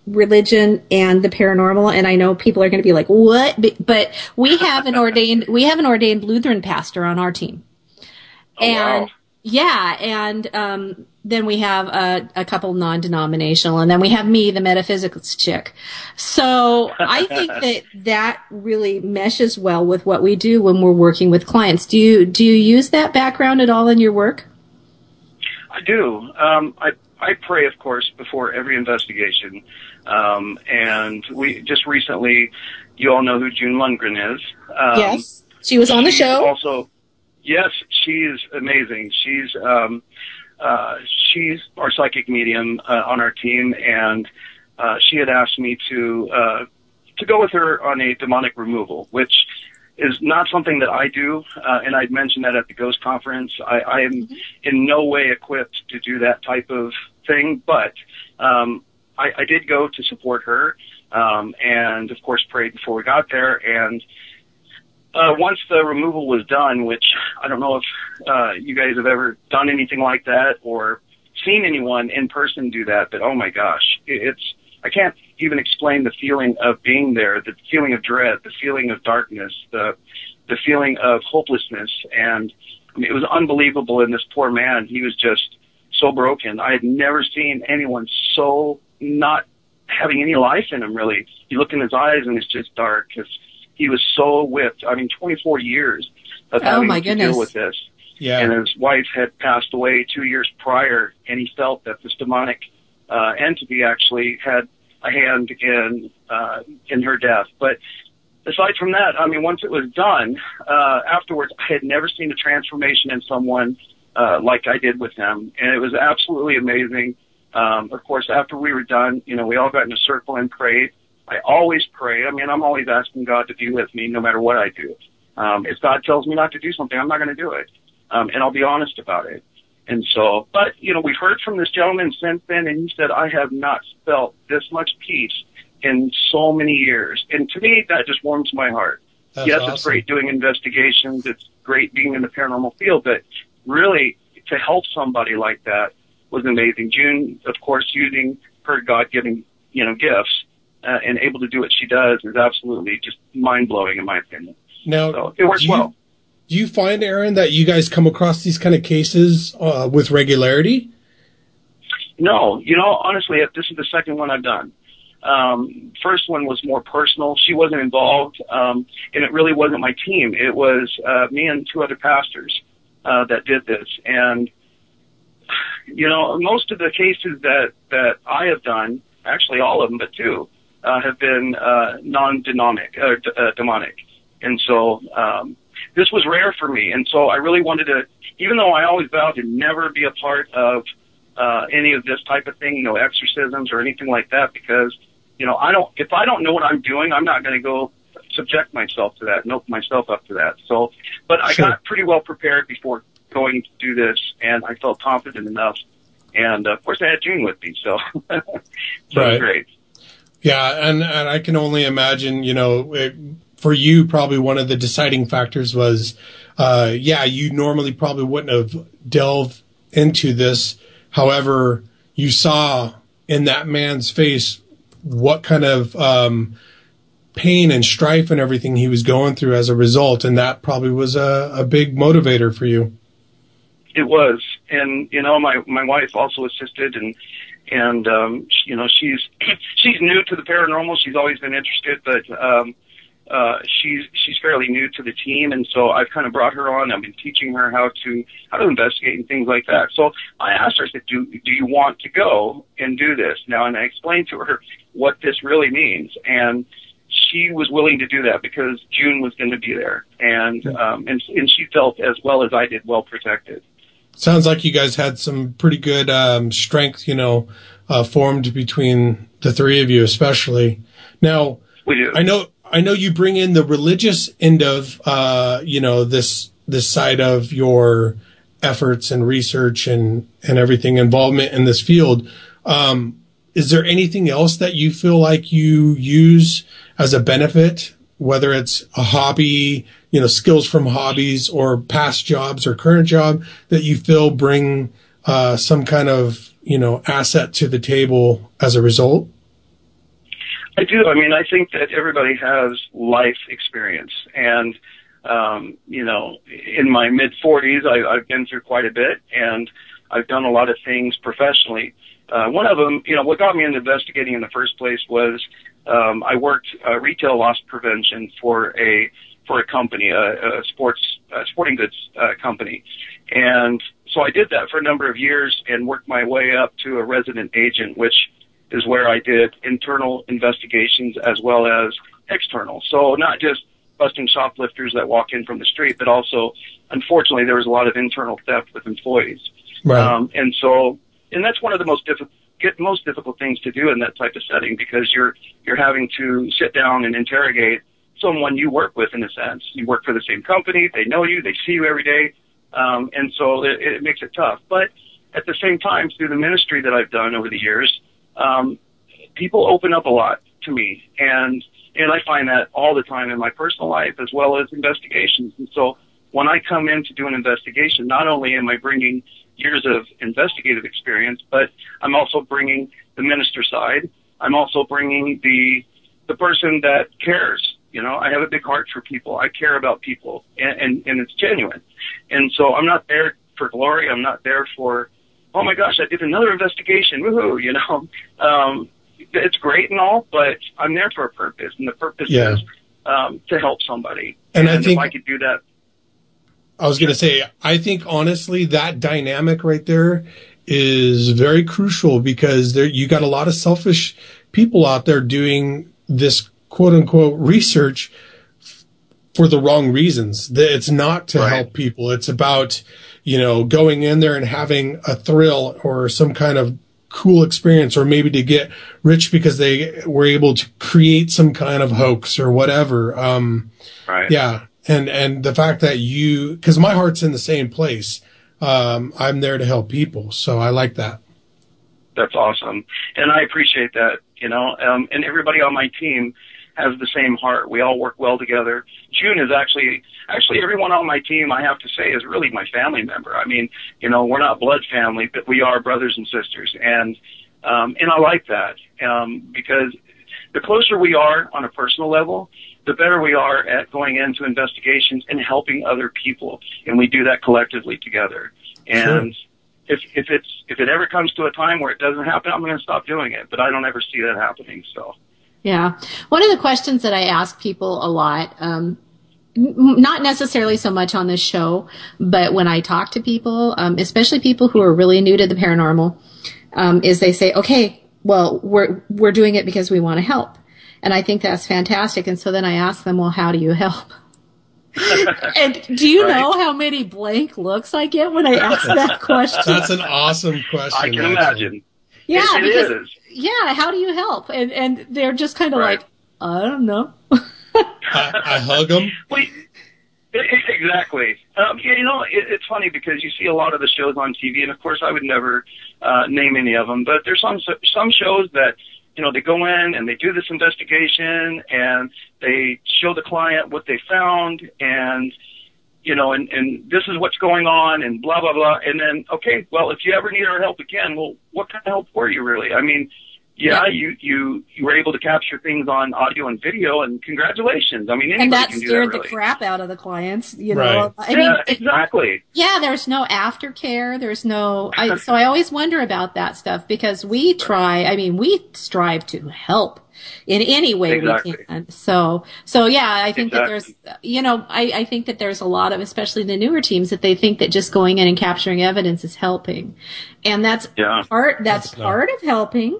religion and the paranormal. And I know people are going to be like, what? But, we have an ordained, we have an ordained Lutheran pastor on our team. and wow. yeah. And, um, then we have a, a couple non-denominational and then we have me, the metaphysics chick. So I think that that really meshes well with what we do when we're working with clients. Do you, do you use that background at all in your work? I do. Um, I I pray, of course, before every investigation. Um, and we just recently, you all know who June Lundgren is. Um, yes. She was on the show. Also, yes, she's amazing. She's um, uh, she's our psychic medium uh, on our team, and uh, she had asked me to uh, to go with her on a demonic removal, which is not something that I do, uh, and I'd mentioned that at the Ghost Conference. I, I am in no way equipped to do that type of thing, but um, I, I did go to support her, um, and of course prayed before we got there. And uh, once the removal was done, which I don't know if uh, you guys have ever done anything like that or seen anyone in person do that, but oh my gosh, it, it's I can't even explain the feeling of being there, the feeling of dread, the feeling of darkness, the the feeling of hopelessness, and I mean, it was unbelievable. And this poor man, he was just so broken. I had never seen anyone so not having any life in him. Really, you look in his eyes and it's just dark because he was so whipped. I mean, 24 years of Oh, having my to goodness. deal with this. Yeah. And his wife had passed away two years prior, and he felt that this demonic uh, entity actually had a hand in uh, in her death. But aside from that, I mean, once it was done, uh, afterwards, I had never seen a transformation in someone uh, like I did with him, and it was absolutely amazing. Um, of course, after we were done, you know, we all got in a circle and prayed. I always pray. I mean, I'm always asking God to be with me no matter what I do. Um, if God tells me not to do something, I'm not going to do it. Um, and I'll be honest about it. And so, but, you know, we've heard from this gentleman since then, and he said, I have not felt this much peace in so many years. And to me, that just warms my heart. That's yes, it's great doing investigations. It's great being in the paranormal field, but really to help somebody like that, was amazing. June, of course, using her God-given, you know, gifts uh, and able to do what she does is absolutely just mind-blowing in my opinion. Now, so it works you, well. Do you find, Aaron, that you guys come across these kind of cases uh, with regularity? No, you know, honestly, this is the second one I've done. Um, first one was more personal. She wasn't involved, um, and it really wasn't my team. It was uh, me and two other pastors uh, that did this. And you know, most of the cases that that I have done, actually all of them, but two, uh, have been uh, non-demonic, uh, d- uh, demonic. And so um, this was rare for me. And so I really wanted to, even though I always vowed to never be a part of uh, any of this type of thing, no exorcisms or anything like that, because you know I don't. If I don't know what I'm doing, I'm not going to go subject myself to that and open myself up to that. So, but I Sure. got pretty well prepared before going to do this, and I felt confident enough. And uh, of course, I had June with me, so, so it was Right. great. Yeah, and, and I can only imagine, you know, it, for you, probably one of the deciding factors was, uh, yeah, you normally probably wouldn't have delved into this. However, you saw in that man's face what kind of um, pain and strife and everything he was going through as a result, and that probably was a, a big motivator for you. It was, and you know, my my wife also assisted, and and um, you know, she's she's new to the paranormal. She's always been interested, but um, uh, she's she's fairly new to the team, and so I've kind of brought her on. I've been teaching her how to how to investigate and things like that. So I asked her, I said, "Do do you want to go and do this now?" And I explained to her what this really means, and she was willing to do that because June was going to be there, and um, and and she felt as well as I did well protected. Sounds like you guys had some pretty good um, strength, you know, uh, formed between the three of you, especially. Now, we do. I know, I know you bring in the religious end of, uh, you know, this this side of your efforts and research and and everything involvement in this field. Um, is there anything else that you feel like you use as a benefit, whether it's a hobby, you know, skills from hobbies or past jobs or current job that you feel bring uh, some kind of, you know, asset to the table as a result? I do. I mean, I think that everybody has life experience, and um, you know, in my mid 40s, I, I've been through quite a bit, and I've done a lot of things professionally. Uh, one of them, you know, what got me into investigating in the first place was um, I worked uh, retail loss prevention for a for a company, a, a sports a sporting goods uh, company, and so I did that for a number of years and worked my way up to a resident agent, which is where I did internal investigations as well as external. So not just busting shoplifters that walk in from the street, but also, unfortunately, there was a lot of internal theft with employees. Right. Um, and so, and that's one of the most difficult, get most difficult things to do in that type of setting because you're you're having to sit down and interrogate someone you work with in a sense. You work for the same company, they know you, they see you every day, um, and so it, it makes it tough. But at the same time, through the ministry that I've done over the years, um, people open up a lot to me, and and I find that all the time in my personal life as well as investigations. And so when I come in to do an investigation, not only am I bringing years of investigative experience, but I'm also bringing the minister side. I'm also bringing the the person that cares. You know, I have a big heart for people. I care about people, and and, and it's genuine. And so I'm not there for glory. I'm not there for, oh my gosh, I did another investigation. Woohoo! You know, um, it's great and all, but I'm there for a purpose, and the purpose Yeah. is um, to help somebody. And I think- if I could do that, I was going to say, I think honestly that dynamic right there is very crucial because there you got a lot of selfish people out there doing this quote unquote research for the wrong reasons. It's not to help people. It's about, you know, going in there and having a thrill or some kind of cool experience or maybe to get rich because they were able to create some kind of hoax or whatever. Um, right? yeah. And, and the fact that you, cause my heart's in the same place. Um, I'm there to help people. So I like that. That's awesome, and I appreciate that. You know, um, and everybody on my team has the same heart. We all work well together. June is actually, actually everyone on my team, I have to say, is really my family member. I mean, you know, we're not blood family, but we are brothers and sisters. And, um, and I like that, um, because the closer we are on a personal level, the better we are at going into investigations and helping other people. And we do that collectively together. And sure. if, if it's, if it ever comes to a time where it doesn't happen, I'm going to stop doing it, but I don't ever see that happening. So. Yeah. One of the questions that I ask people a lot, um, not necessarily so much on this show, but when I talk to people, um, especially people who are really new to the paranormal, um, is they say, okay, well, we're, we're doing it because we want to help. And I think that's fantastic. And so then I ask them, well, how do you help? and do you right. know how many blank looks I get when I ask that question? That's an awesome question. I can actually. imagine. Yeah, it, it because, is. Yeah, how do you help? And and they're just kind of right. like, I don't know. I, I, hug them. Wait, exactly. Um, you know, it, it's funny because you see a lot of the shows on TV, and of course, I would never uh, name any of them, but there's some some shows that you know, they go in and they do this investigation and they show the client what they found and, you know, and, and this is what's going on and blah, blah, blah. And then, okay, well, if you ever need our help again, well, what kind of help were you really? I mean, yeah, yeah, you you you were able to capture things on audio and video, and congratulations. I mean, and that can scared do that, really. the crap out of the clients. You know, right. I yeah, mean, exactly. Yeah, there's no aftercare. There's no. I, so I always wonder about that stuff because we try. I mean, we strive to help in any way exactly. we can. So, so yeah, I think exactly. that there's, you know, I, I think that there's a lot of, especially the newer teams, that they think that just going in and capturing evidence is helping, and that's yeah. part. That's, That's part of helping.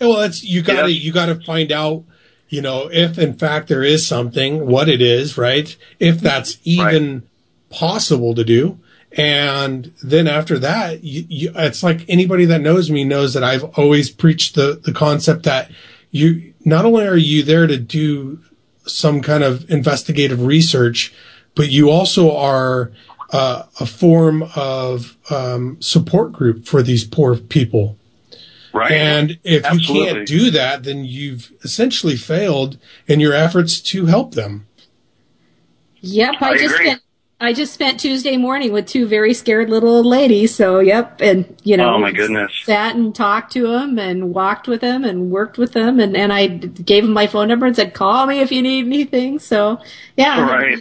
Well, it's you got to Yeah. you got to find out, you know, if in fact there is something, what it is, right? If that's even possible to do, and then after that, you, you, it's like anybody that knows me knows that I've always preached the the concept that you not only are you there to do some kind of investigative research, but you also are uh, a form of um, support group for these poor people. Right. And if Absolutely. you can't do that, then you've essentially failed in your efforts to help them. Yep, I, I just agree. spent I just spent Tuesday morning with two very scared little old ladies. So yep, and you know, Oh, my goodness. sat and talked to them and walked with them and worked with them, and and I gave them my phone number and said, call me if you need anything. So yeah, Right.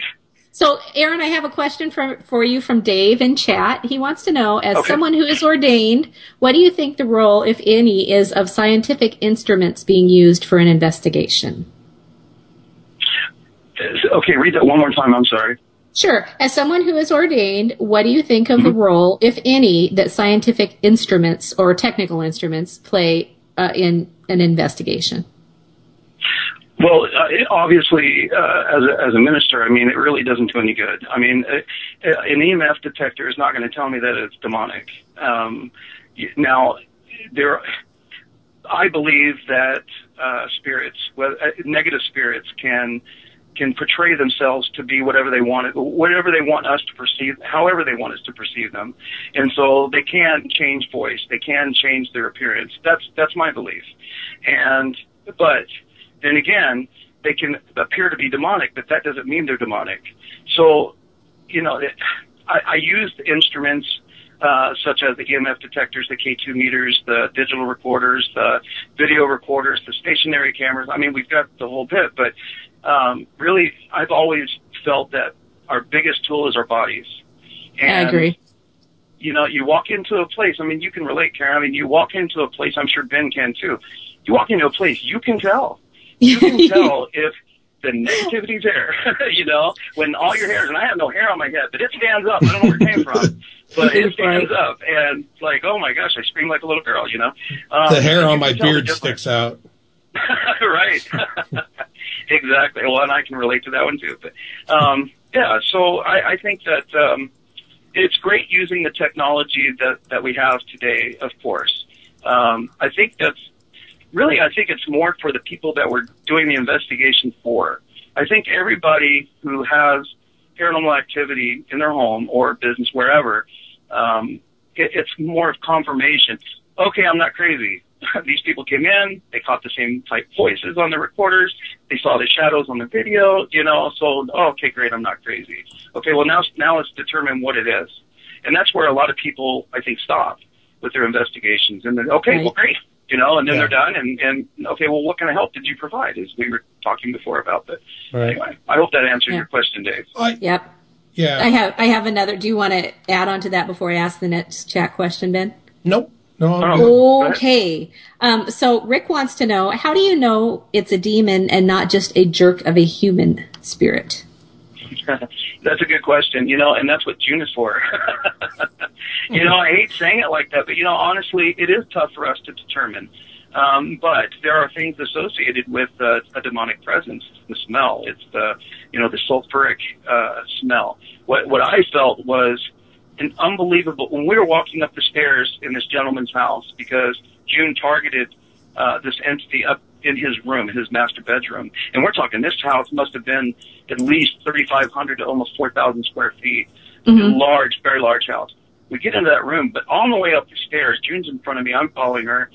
So, Aaron, I have a question for, for you from Dave in chat. He wants to know, as Okay. someone who is ordained, what do you think the role, if any, is of scientific instruments being used for an investigation? Okay, read that one more time. I'm sorry. Sure. As someone who is ordained, what do you think of the role, if any, that scientific instruments or technical instruments play uh, in an investigation? Well, uh, obviously, uh, as a, as a minister, I mean, it really doesn't do any good. I mean, uh, uh, an EMF detector is not going to tell me that it's demonic. Um, now, there, I believe that uh, spirits, uh, negative spirits, can can portray themselves to be whatever they want, whatever they want us to perceive, however they want us to perceive them, and so they can change voice, they can change their appearance. That's that's my belief, and but then again, they can appear to be demonic, but that doesn't mean they're demonic. So, you know, it, I, I used instruments uh, such as the EMF detectors, the K2 meters, the digital recorders, the video recorders, the stationary cameras. I mean, we've got the whole bit, but um, really, I've always felt that our biggest tool is our bodies. And, I agree. You know, you walk into a place. I mean, you can relate, Karen. I mean, you walk into a place. I'm sure Ben can too. You walk into a place, you can tell. You can tell if the negativity's there. you know, when all your hairs, and I have no hair on my head, but it stands up. I don't know where it came from, but it stands up, and it's like, oh my gosh, I scream like a little girl. You know, um, the hair on my beard sticks out. right. exactly. Well, and I can relate to that one too. But um, yeah, so I, I think that um, it's great using the technology that that we have today. Of course, um, I think that's really. I think it's more for the people that we're doing the investigation for. I think everybody who has paranormal activity in their home or business wherever, um, it, it's more of confirmation. Okay, I'm not crazy. these people came in, they caught the same type voices on the recorders, they saw the shadows on the video, you know, so, oh, okay, great, I'm not crazy. Okay, well now, now let's determine what it is. And that's where a lot of people, I think, stop with their investigations. And then, okay, right. well, great, you know, and then yeah. they're done. And, and okay, well, what kind of help did you provide? As we were talking before about that. Right. Anyway, I hope that answers yeah. your question, Dave. I, yep. Yeah. I have I have another. Do you want to add on to that before I ask the next chat question, Ben? Nope. No. Okay. Um, so Rick wants to know how do you know it's a demon and not just a jerk of a human spirit? that's a good question, you know, and that's what June is for. you know, I hate saying it like that, but you know, honestly, it is tough for us to determine. Um, but there are things associated with uh, a demonic presence. The smell, it's the, you know, the sulfuric uh, smell. What what I felt was an unbelievable. When we were walking up the stairs in this gentleman's house, because June targeted uh, this entity up in his room, his master bedroom, and we're talking this house must have been at least 3,500 to almost 4,000 square feet. Mm-hmm. Large, very large house. We get into that room, but on the way up the stairs, June's in front of me. I'm following her.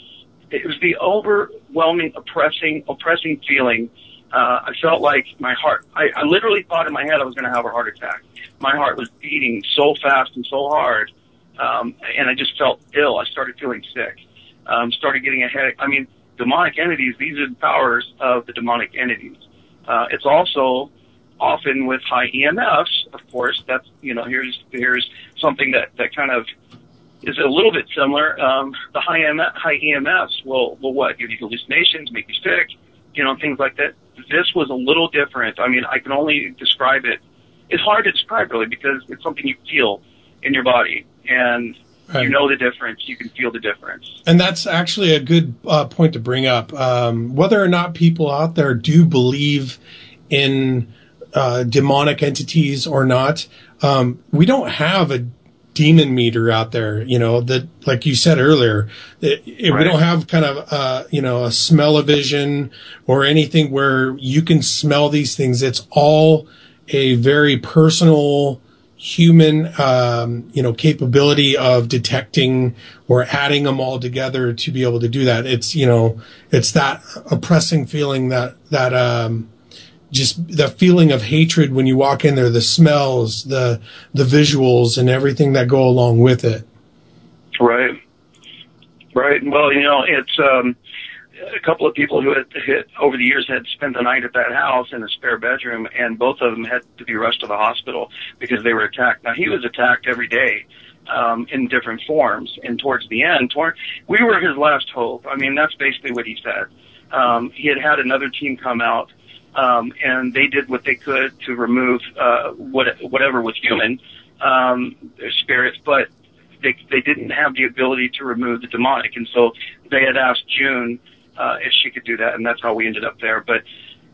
It was the overwhelming, oppressing, oppressing feeling. Uh, I felt like my heart. I, I literally thought in my head I was going to have a heart attack my heart was beating so fast and so hard, um, and I just felt ill. I started feeling sick. Um, started getting a headache. I mean, demonic entities. These are the powers of the demonic entities. Uh, it's also often with high EMFs. Of course, that's you know here's here's something that that kind of is a little bit similar. Um, the high EMF, high EMFs will will what give you hallucinations, make you sick, you know, things like that. This was a little different. I mean, I can only describe it it's hard to describe really because it's something you feel in your body and right. you know the difference. You can feel the difference. And that's actually a good uh, point to bring up. Um, whether or not people out there do believe in uh, demonic entities or not, um, we don't have a demon meter out there, you know, that, like you said earlier, it, it, right. we don't have kind of, uh, you know, a Smell-O-Vision or anything where you can smell these things. It's all a very personal human, um, you know, capability of detecting or adding them all together to be able to do that. It's, you know, it's that oppressing feeling that, that, um, just the feeling of hatred when you walk in there, the smells, the, the visuals and everything that go along with it. Right. Right. Well, you know, it's, um, a couple of people who had over the years had spent the night at that house in a spare bedroom, and both of them had to be rushed to the hospital because they were attacked. Now he was attacked every day um, in different forms, and towards the end, toward, we were his last hope. I mean, that's basically what he said. Um, he had had another team come out, um, and they did what they could to remove uh, what, whatever was human um, spirits, but they they didn't have the ability to remove the demonic, and so they had asked June uh, if she could do that, and that's how we ended up there. But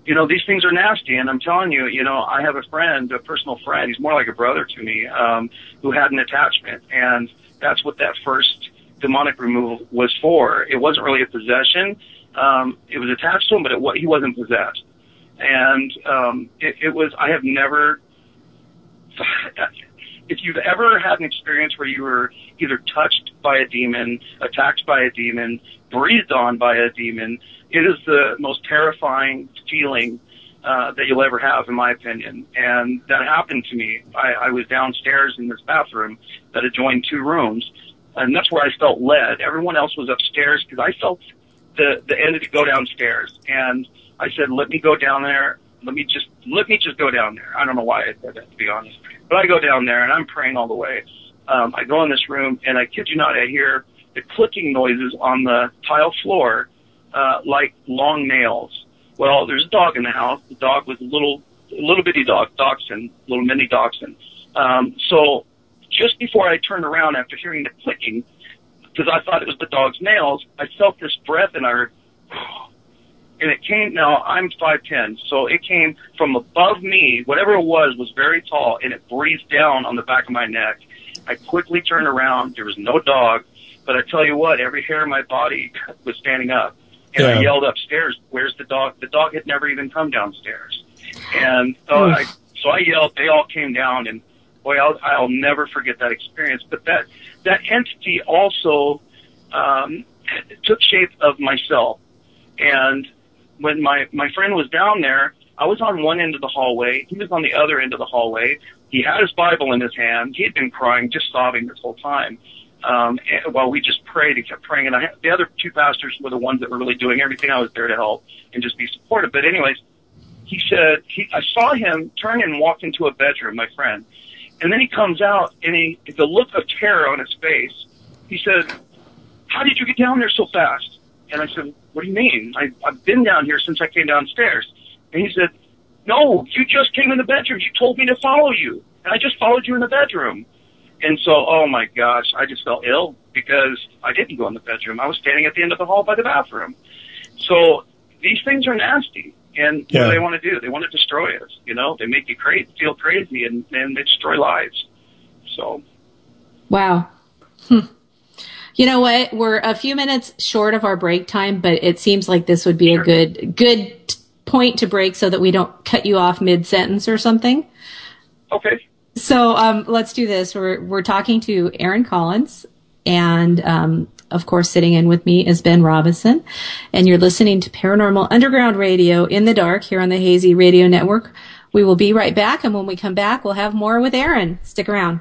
you know, these things are nasty, and I'm telling you, you know, I have a friend, a personal friend. He's more like a brother to me, um, who had an attachment, and that's what that first demonic removal was for. It wasn't really a possession. Um, it was attached to him, but it, he wasn't possessed. And um, it, it was. I have never. If you've ever had an experience where you were either touched by a demon, attacked by a demon, breathed on by a demon, it is the most terrifying feeling uh, that you'll ever have, in my opinion. And that happened to me. I, I was downstairs in this bathroom that adjoined two rooms, and that's where I felt led. Everyone else was upstairs because I felt the the entity go downstairs, and I said, "Let me go down there. Let me just let me just go down there." I don't know why I said that, to be honest, but I go down there and I'm praying all the way. Um, I go in this room, and I kid you not, I hear the clicking noises on the tile floor, uh, like long nails. Well, there's a dog in the house. The dog was a little, little bitty dog, dachshund, little mini dachshund. Um, so just before I turned around after hearing the clicking, because I thought it was the dog's nails, I felt this breath and I heard, and it came, now I'm 5'10", so it came from above me, whatever it was, was very tall, and it breathed down on the back of my neck. I quickly turned around, there was no dog, but I tell you what, every hair in my body was standing up. And yeah. I yelled upstairs, where's the dog? The dog had never even come downstairs. And so I, so I yelled, they all came down and boy, I'll, I'll never forget that experience. But that, that entity also, um, took shape of myself. And when my my friend was down there, I was on one end of the hallway. He was on the other end of the hallway. He had his Bible in his hand. He had been crying, just sobbing this whole time. Um, while we just prayed and kept praying, and I, the other two pastors were the ones that were really doing everything. I was there to help and just be supportive. But anyways, he said he, I saw him turn and walk into a bedroom, my friend, and then he comes out and he the look of terror on his face. He said, "How did you get down there so fast?" And I said, "What do you mean? I, I've been down here since I came downstairs." And he said, "No, you just came in the bedroom. You told me to follow you, and I just followed you in the bedroom." And so, oh my gosh, I just felt ill because I didn't go in the bedroom. I was standing at the end of the hall by the bathroom. So these things are nasty. And Yeah. what do they want to do? They want to destroy us. You know, they make you crazy, feel crazy, and, and they destroy lives. So, Wow. Hmm. You know what? We're a few minutes short of our break time, but it seems like this would be a good good point to break so that we don't cut you off mid sentence or something. Okay. So um, let's do this. We're we're talking to Aaron Collins, and um, of course, sitting in with me is Ben Robinson, and you're listening to Paranormal Underground Radio in the dark here on the Hazy Radio Network. We will be right back, and when we come back, we'll have more with Aaron. Stick around.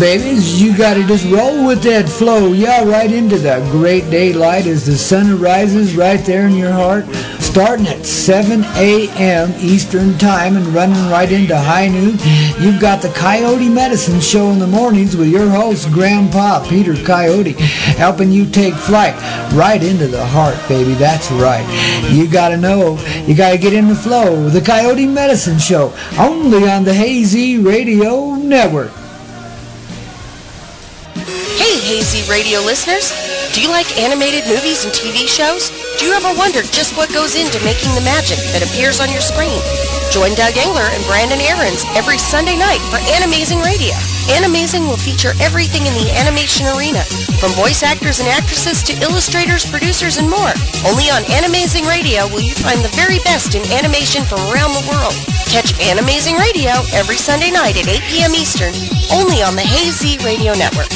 Babies, you gotta just roll with that flow. Yeah, right into the great daylight as the sun rises right there in your heart. Starting at 7 a.m. Eastern Time and running right into high noon. You've got the Coyote Medicine Show in the mornings with your host, Grandpa Peter Coyote, helping you take flight right into the heart, baby. That's right. You gotta know, you gotta get in the flow. The Coyote Medicine Show, only on the Hazy Radio Network. Hey, Hazy Radio listeners! Do you like animated movies and TV shows? Do you ever wonder just what goes into making the magic that appears on your screen? Join Doug Engler and Brandon Aarons every Sunday night for Animazing Radio. Animazing will feature everything in the animation arena, from voice actors and actresses to illustrators, producers, and more. Only on Animazing Radio will you find the very best in animation from around the world. Catch Animazing Radio every Sunday night at 8 p.m. Eastern, only on the Hazy Radio Network.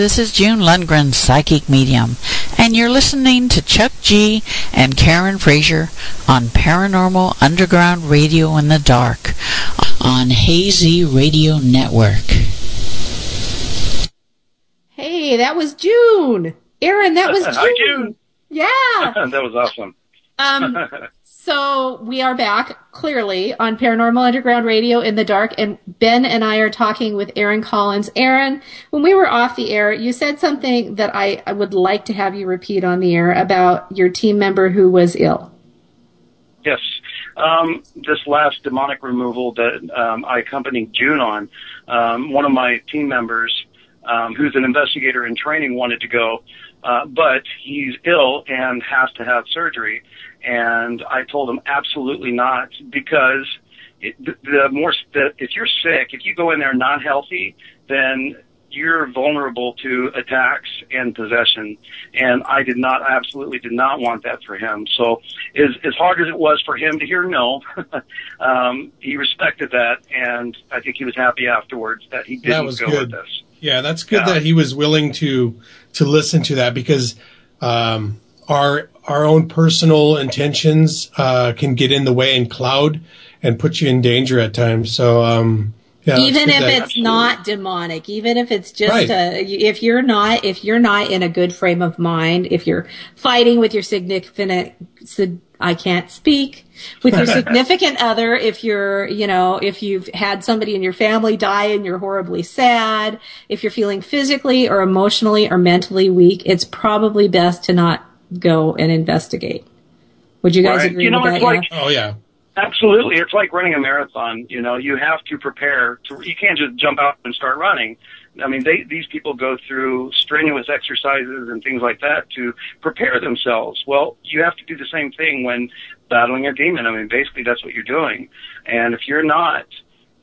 This is June Lundgren, psychic medium, and you're listening to Chuck G and Karen Frazier on Paranormal Underground Radio in the Dark on Hazy Radio Network. Hey, that was June. Aaron, that was June. Hi, June. Yeah. that was awesome. Um, so we are back clearly on Paranormal Underground Radio in the dark, and Ben and I are talking with Aaron Collins. Aaron, when we were off the air, you said something that I, I would like to have you repeat on the air about your team member who was ill. Yes. Um, this last demonic removal that um, I accompanied June on, um, one of my team members, um, who's an investigator in training, wanted to go, uh, but he's ill and has to have surgery. And I told him absolutely not because it, the, the more the, if you're sick, if you go in there not healthy, then you're vulnerable to attacks and possession. And I did not, I absolutely did not want that for him. So as, as hard as it was for him to hear no, um, he respected that. And I think he was happy afterwards that he didn't was go good. with this. Yeah, that's good Yeah. that he was willing to to listen to that because um, our our own personal intentions uh, can get in the way and cloud and put you in danger at times. So um, yeah, even if it's not demonic, even if it's just Right. a, if you're not if you're not in a good frame of mind, if you're fighting with your significant I can't speak with your significant other, if you're, you know, if you've had somebody in your family die and you're horribly sad, if you're feeling physically or emotionally or mentally weak, it's probably best to not go and investigate. Would you guys Right. agree You know, with it's that? like- yeah? Oh yeah. Absolutely. It's like running a marathon. You know, you have to prepare to, you can't just jump out and start running. I mean, they, these people go through strenuous exercises and things like that to prepare themselves. Well, you have to do the same thing when battling a demon. I mean, basically that's what you're doing. And if you're not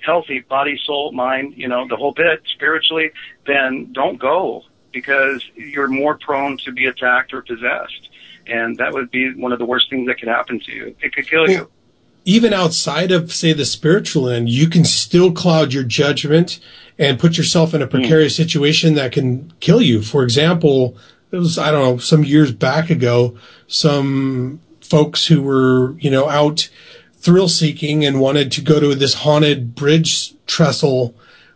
healthy, body, soul, mind, you know, the whole bit spiritually, then don't go because you're more prone to be attacked or possessed. And that would be one of the worst things that could happen to you. It could kill you. even outside of say the spiritual end, you can still cloud your judgment and put yourself in a precarious situation that can kill you. For example, it was I don't know some years back ago, some folks who were you know out thrill seeking and wanted to go to this haunted bridge trestle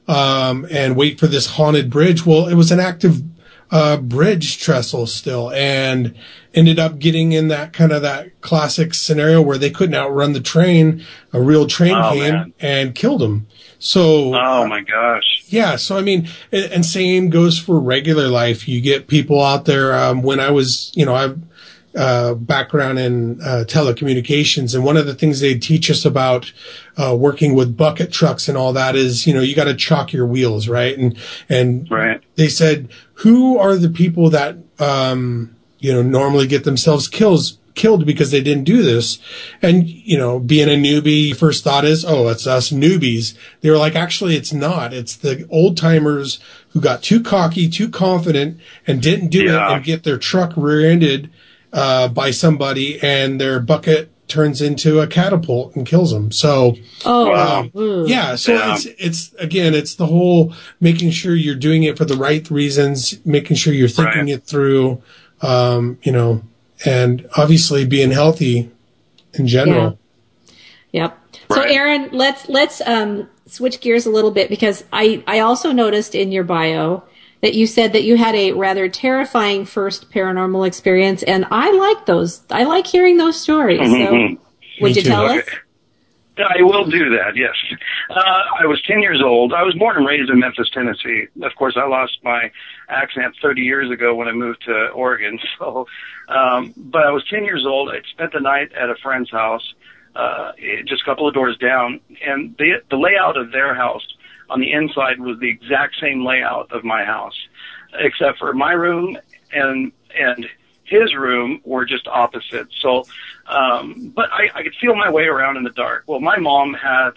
um, and wait for this haunted bridge. Well, it was an active uh, bridge trestle still and ended up getting in that kind of that classic scenario where they couldn't outrun the train. A real train Oh, came man. and killed them. So Oh my gosh. yeah, so I mean, and, and same goes for regular life. You get people out there. Um, when I was, you know, I've uh, background in uh, telecommunications, and one of the things they teach us about uh, working with bucket trucks and all that is, you know, you got to chalk your wheels, right? And and Right. they said, who are the people that um, you know normally get themselves kills killed because they didn't do this? And you know, being a newbie, first thought is, oh, it's us newbies. They were like, actually, it's not. It's the old timers who got too cocky, too confident, and didn't do it and get their truck rear-ended uh, by somebody, and their bucket turns into a catapult and kills them. So, Oh, um, ooh. yeah. So Yeah. it's it's again, it's the whole making sure you're doing it for the right reasons, making sure you're thinking it through, um, you know, and obviously being healthy in general. Yep. So Aaron, let's let's um, switch gears a little bit because I I also noticed in your bio that you said that you had a rather terrifying first paranormal experience, and I like those. I like hearing those stories. So, Mhm. would you tell us? I will do that, yes. Uh, I was 10 years old. I was born and raised in Memphis, Tennessee. Of course, I lost my accent 30 years ago when I moved to Oregon. So, um, but I was 10 years old. I spent the night at a friend's house, uh, just a couple of doors down. And the, the layout of their house on the inside was the exact same layout of my house, except for my room and, and his room were just opposite. So, um, but I, I could feel my way around in the dark. Well, my mom had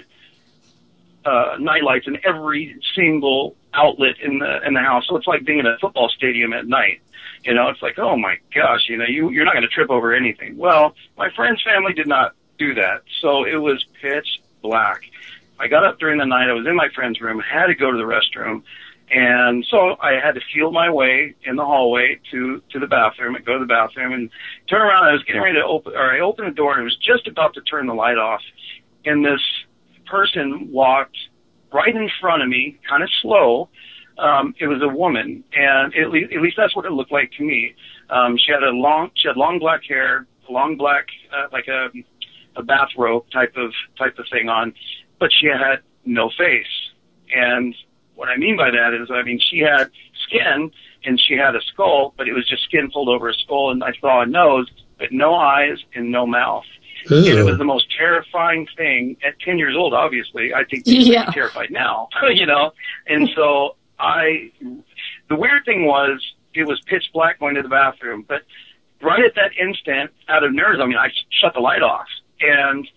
uh, night lights in every single outlet in the in the house, so it's like being in a football stadium at night. You know, it's like, oh my gosh, you know, you you're not going to trip over anything. Well, my friend's family did not do that, so it was pitch black. I got up during the night. I was in my friend's room, had to go to the restroom, And so I had to feel my way in the hallway to, to the bathroom and go to the bathroom and turn around. I was getting ready to open, or I opened the door and I was just about to turn the light off. And this person walked right in front of me, kind of slow. Um, it was a woman, and at least, at least that's what it looked like to me. Um, she had a long, she had long black hair, long black, uh, like a, a bathrobe type of type of thing on, but she had no face. And what I mean by that is, I mean she had skin and she had a skull, but it was just skin pulled over a skull, and I saw a nose, but no eyes and no mouth. Ew. And it was the most terrifying thing at 10 years old, obviously. I think people Yeah. are terrified now, you know? And so I, the weird thing was, it was pitch black going to the bathroom, but right at that instant, out of nerves, I mean, I shut the light off and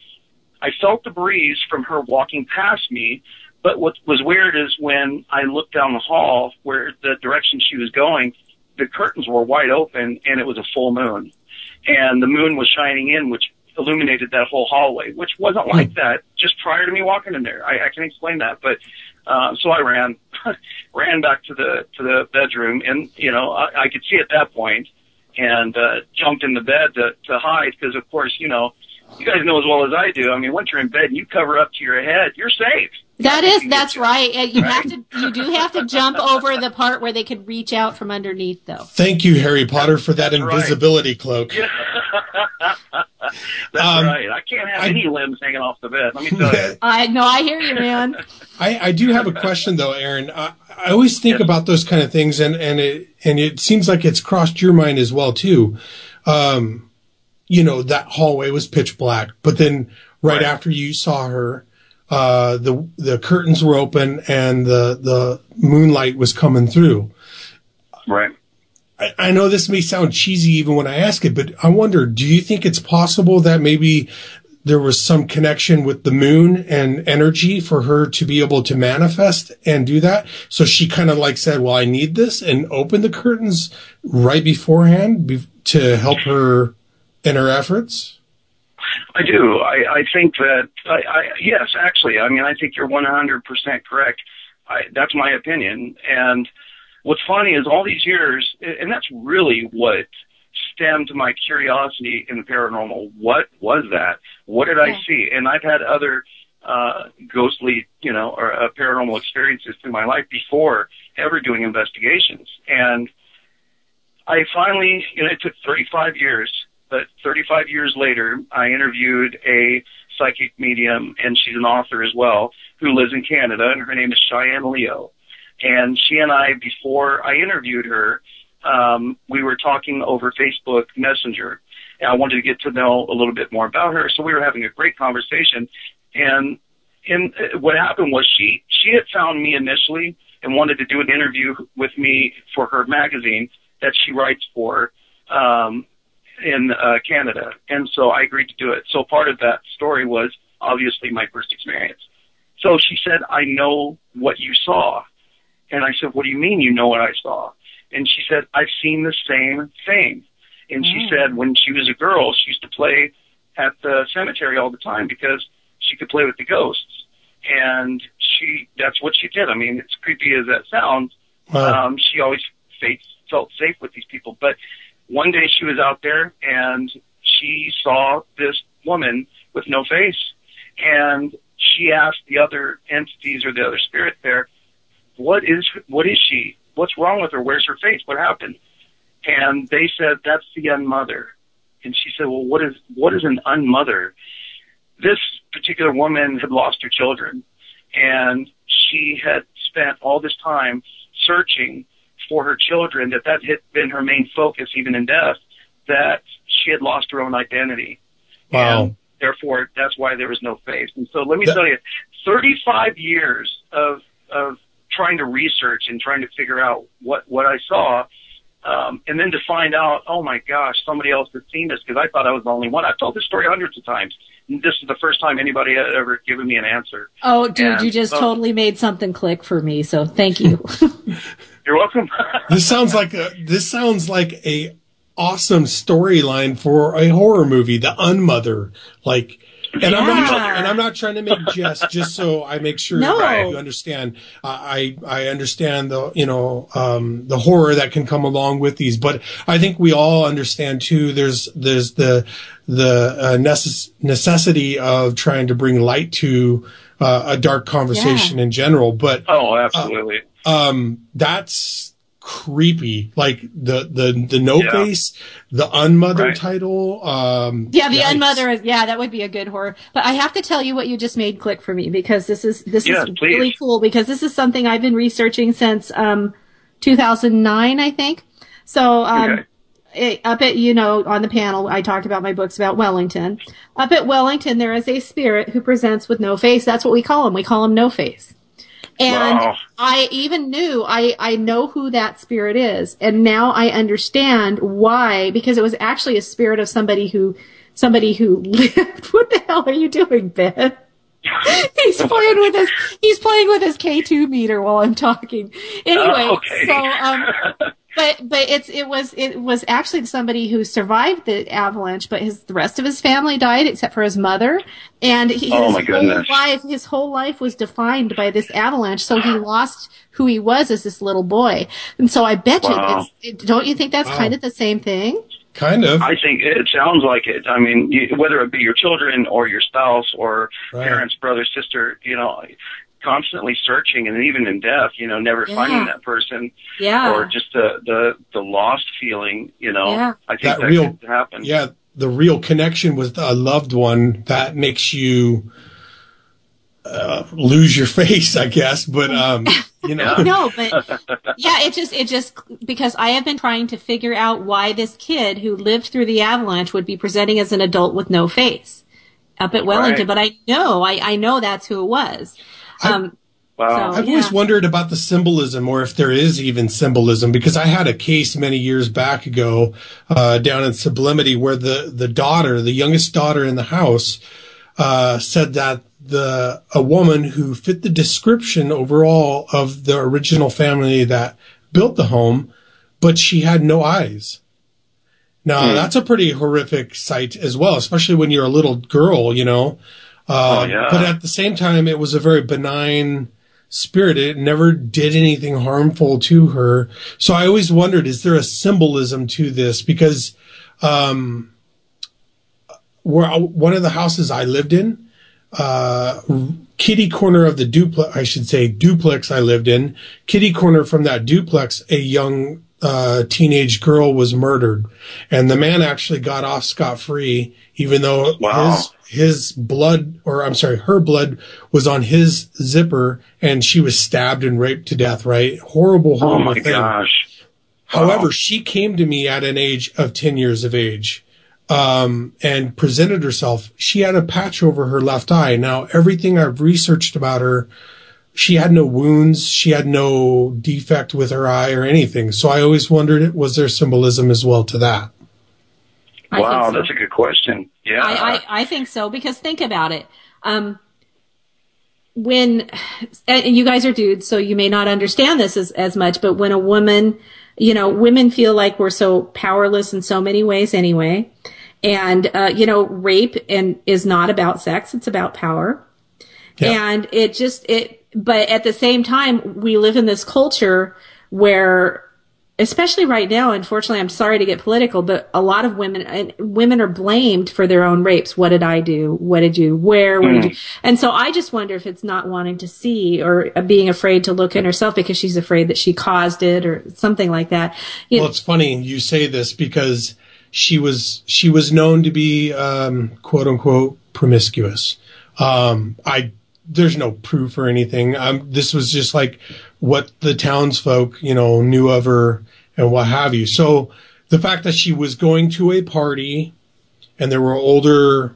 I felt the breeze from her walking past me. But what was weird is when I looked down the hall where the direction she was going, the curtains were wide open and it was a full moon and the moon was shining in, which illuminated that whole hallway, which wasn't like that just prior to me walking in there. I, I can explain that, but uh, so I ran, ran back to the to the bedroom, and you know I, I could see at that point, and uh, jumped in the bed to, to hide because of course you know you guys know as well as I do. I mean, once you're in bed and you cover up to your head, you're safe. That is, that's right. Uh, You have to, you do have to jump over the part where they could reach out from underneath, though. Thank you, Harry Potter, for that invisibility cloak. That's Um, right. I can't have any limbs hanging off the bed. Let me tell you. I no, I hear you, man. I, I do have a question though, Aaron. I, I always think about those kind of things, and and it and it seems like it's crossed your mind as well too. Um, you know that hallway was pitch black, but then right, after you saw her, uh, the the curtains were open and the the moonlight was coming through. Right. I, I know this may sound cheesy even when I ask it, but I wonder, do you think it's possible that maybe there was some connection with the moon and energy for her to be able to manifest and do that? So she kind of like said, well, I need this and opened the curtains right beforehand be- to help her in her efforts? I do. I, I think that, I, I, yes, actually, I mean, I think you're 100% correct. I, that's my opinion. And what's funny is all these years, and that's really what stemmed my curiosity in the paranormal. What was that? What did I see? And I've had other, uh, ghostly, you know, or uh, paranormal experiences through my life before ever doing investigations. And I finally, you know, it took 35 years, but 35 years later, I interviewed a psychic medium, and she's an author as well, who lives in Canada, and her name is Cheyenne Leo. And she and I, before I interviewed her, um, we were talking over Facebook Messenger. And I wanted to get to know a little bit more about her, so we were having a great conversation. And what happened was she she had found me initially and wanted to do an interview with me for her magazine that she writes for um, in uh, Canada, and so I agreed to do it. So part of that story was obviously my first experience. So she said, "I know what you saw," and I said, "What do you mean you know what I saw?" And she said, "I've seen the same thing." And she said when she was a girl, she used to play at the cemetery all the time because she could play with the ghosts. And she, that's what she did. I mean, as creepy as that sounds, um, she always felt safe with these people. But one day she was out there and she saw this woman with no face. And she asked the other entities or the other spirit there, what is, what is she? What's wrong with her? Where's her face? What happened? And they said, that's the unmother. And she said, well, what is, what is an unmother? This particular woman had lost her children and she had spent all this time searching for her children, that that had been her main focus even in death, that she had lost her own identity. Wow. Therefore, that's why there was no face. And so let me tell you, 35 years of, of trying to research and trying to figure out what, what I saw, um, and then to find out, oh my gosh, somebody else has seen this because I thought I was the only one. I've told this story hundreds of times. And this is the first time anybody had ever given me an answer. Oh, dude, And you just so- totally made something click for me. So thank you. You're welcome. this sounds like a this sounds like a awesome storyline for a horror movie, The Unmother. Like And I'm not and I'm not trying to make jest, just so I make sure No. that you understand. I I I understand the you know um, the horror that can come along with these, but I think we all understand too. There's there's the the uh, necess- necessity of trying to bring light to uh, a dark conversation in general. But Oh, absolutely. um, that's creepy. Like the the the no Yeah. face, the unmother Right. title. Um, Yeah, the yikes. unmother is yeah, that would be a good horror. But I have to tell you what you just made click for me because this is this Yes, is please. really cool because this is something I've been researching since um 2009, I think. So um Okay. it- up at you know on the panel I talked about my books about Wellington. Up at Wellington there is a spirit who presents with no face. That's what we call him. We call him no face. And Wow. I even knew I I know who that spirit is, and now I understand why because it was actually a spirit of somebody who somebody who lived. What the hell are you doing, Ben? he's playing with his he's playing with his K two meter while I'm talking. Anyway, Oh, okay. so um, but but it's it was it was actually somebody who survived the avalanche, but his the rest of his family died except for his mother, and he, Oh, his my whole life his whole life was defined by this avalanche. So he lost who he was as this little boy, and so I bet Wow. you it's, it, don't you think that's Wow. kind of the same thing? Kind of. I think it sounds like it. I mean, you, whether it be your children or your spouse or Right. parents, brother, sister, you know, constantly searching and even in death, you know, never Yeah. finding that person Yeah. or just the, the, the lost feeling, you know, Yeah. I think That that, real- could happen. yeah, the real connection with a loved one that makes you uh, lose your face, I guess. But um, you know, no, but yeah, it just it just because I have been trying to figure out why this kid who lived through the avalanche would be presenting as an adult with no face up at Wellington, Right. but I know I I know that's who it was. Um, Wow. So, I've yeah. always wondered about the symbolism, or if there is even symbolism, because I had a case many years back ago uh, down in Sublimity where the the daughter, the youngest daughter in the house, uh, said that the a woman who fit the description overall of the original family that built the home, but she had no eyes. Now Hmm. that's a pretty horrific sight as well, especially when you're a little girl, you know. Uh, Oh, yeah. But at the same time, it was a very benign spirit. It never did anything harmful to her. So I always wondered, is there a symbolism to this? Because, um, where one of the houses I lived in, uh, kitty corner of the duplex, I should say duplex I lived in, kitty corner from that duplex, a young, uh, teenage girl was murdered and the man actually got off scot free, even though Wow. his, his blood, or I'm sorry, her blood was on his zipper and she was stabbed and raped to death, right? Horrible, Oh horrible my thing. gosh. However, she came to me at an age of 10 years of age um, and presented herself. She had a patch over her left eye. Now, everything I've researched about her, she had no wounds. She had no defect with her eye or anything. So I always wondered, was there symbolism as well to that? I Wow, so. that's a good question. Yeah. I, I, I think so because think about it. Um, when and you guys are dudes, so you may not understand this as, as much, but when a woman, you know, women feel like we're so powerless in so many ways anyway. And, uh, you know, rape and is not about sex. It's about power. And it just, it, but at the same time, we live in this culture where especially right now, unfortunately, I'm sorry to get political, but a lot of women and women are blamed for their own rapes. What did I do? What did you? Where? What did you? And so I just wonder if it's not wanting to see or being afraid to look in herself because she's afraid that she caused it or something like that. You Well, it's funny you say this because she was she was known to be um, quote unquote promiscuous. Um, I there's no proof or anything. Um, this was just like what the townsfolk you know knew of her and what have you. So the fact that she was going to a party and there were older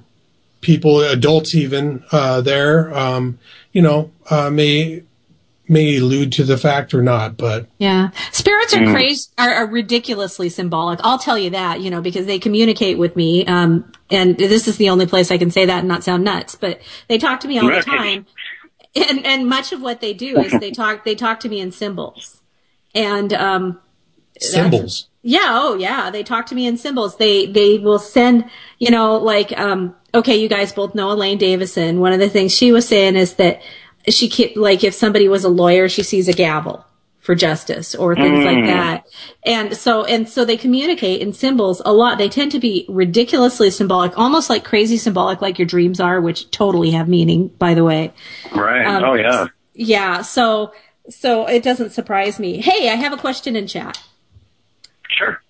people, adults even uh, there, um, you know, uh, may may allude to the fact or not, but Yeah. Spirits are Mm. crazy, are, are ridiculously symbolic. I'll tell you that, you know, because they communicate with me. Um, and this is the only place I can say that and not sound nuts, but they talk to me all the time. And, and much of what they do is they talk, they talk to me in symbols. And, um, Symbols. Yeah, oh yeah, they talk to me in symbols. They they will send, you know, like um okay, you guys both know Elaine Davison. One of the things she was saying is that she kept like if somebody was a lawyer, she sees a gavel for justice or things mm. like that. And so and so they communicate in symbols a lot. They tend to be ridiculously symbolic, almost like crazy symbolic like your dreams are, which totally have meaning, by the way. Right. Um, oh yeah. Yeah, so so it doesn't surprise me. Hey, I have a question in chat. Sure.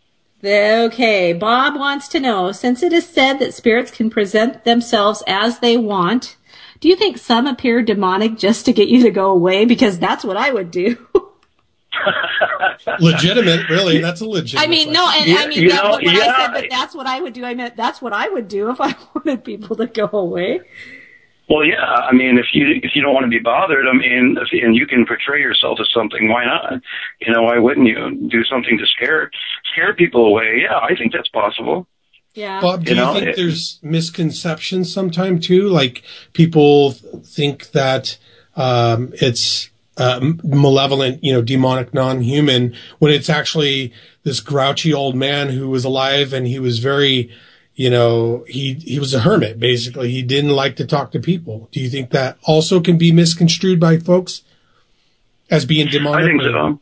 Okay, Bob wants to know since it is said that spirits can present themselves as they want, do you think some appear demonic just to get you to go away? Because that's what I would do. legitimate, really. That's a legitimate. I mean, no, and I mean, that, know, when yeah. I said that that's what I would do, I meant that's what I would do if I wanted people to go away. Well, yeah. I mean, if you if you don't want to be bothered, I mean, if, and you can portray yourself as something, why not? You know, why wouldn't you do something to scare scare people away? Yeah, I think that's possible. Yeah. Bob, do you, you know, think it, there's misconceptions sometime too? Like people think that um, it's uh, malevolent, you know, demonic, non-human, when it's actually this grouchy old man who was alive and he was very you know, he, he was a hermit, basically. He didn't like to talk to people. Do you think that also can be misconstrued by folks as being demonic? I think so.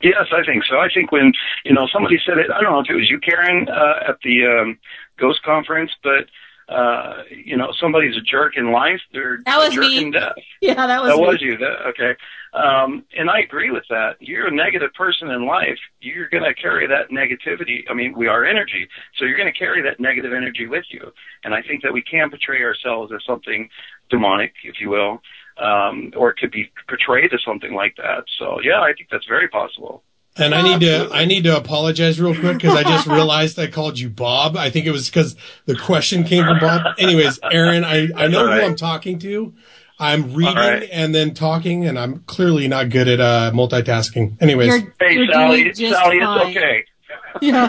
Yes, I think so. I think when, you know, somebody said it, I don't know if it was you, Karen, uh, at the, um, Ghost Conference, but, uh, you know, somebody's a jerk in life. They're that was a jerk me. in death. Yeah, that was that me. was you. That, okay. Um, and I agree with that. You're a negative person in life. You're going to carry that negativity. I mean, we are energy, so you're going to carry that negative energy with you. And I think that we can portray ourselves as something demonic, if you will, um, or it could be portrayed as something like that. So yeah, I think that's very possible. And I need to I need to apologize real quick because I just realized I called you Bob. I think it was because the question came from Bob. Anyways, Aaron, I, I know right. who I'm talking to. I'm reading right. and then talking, and I'm clearly not good at uh, multitasking. Anyways, you're, hey you're Sally, Sally, fine. it's okay. Yeah,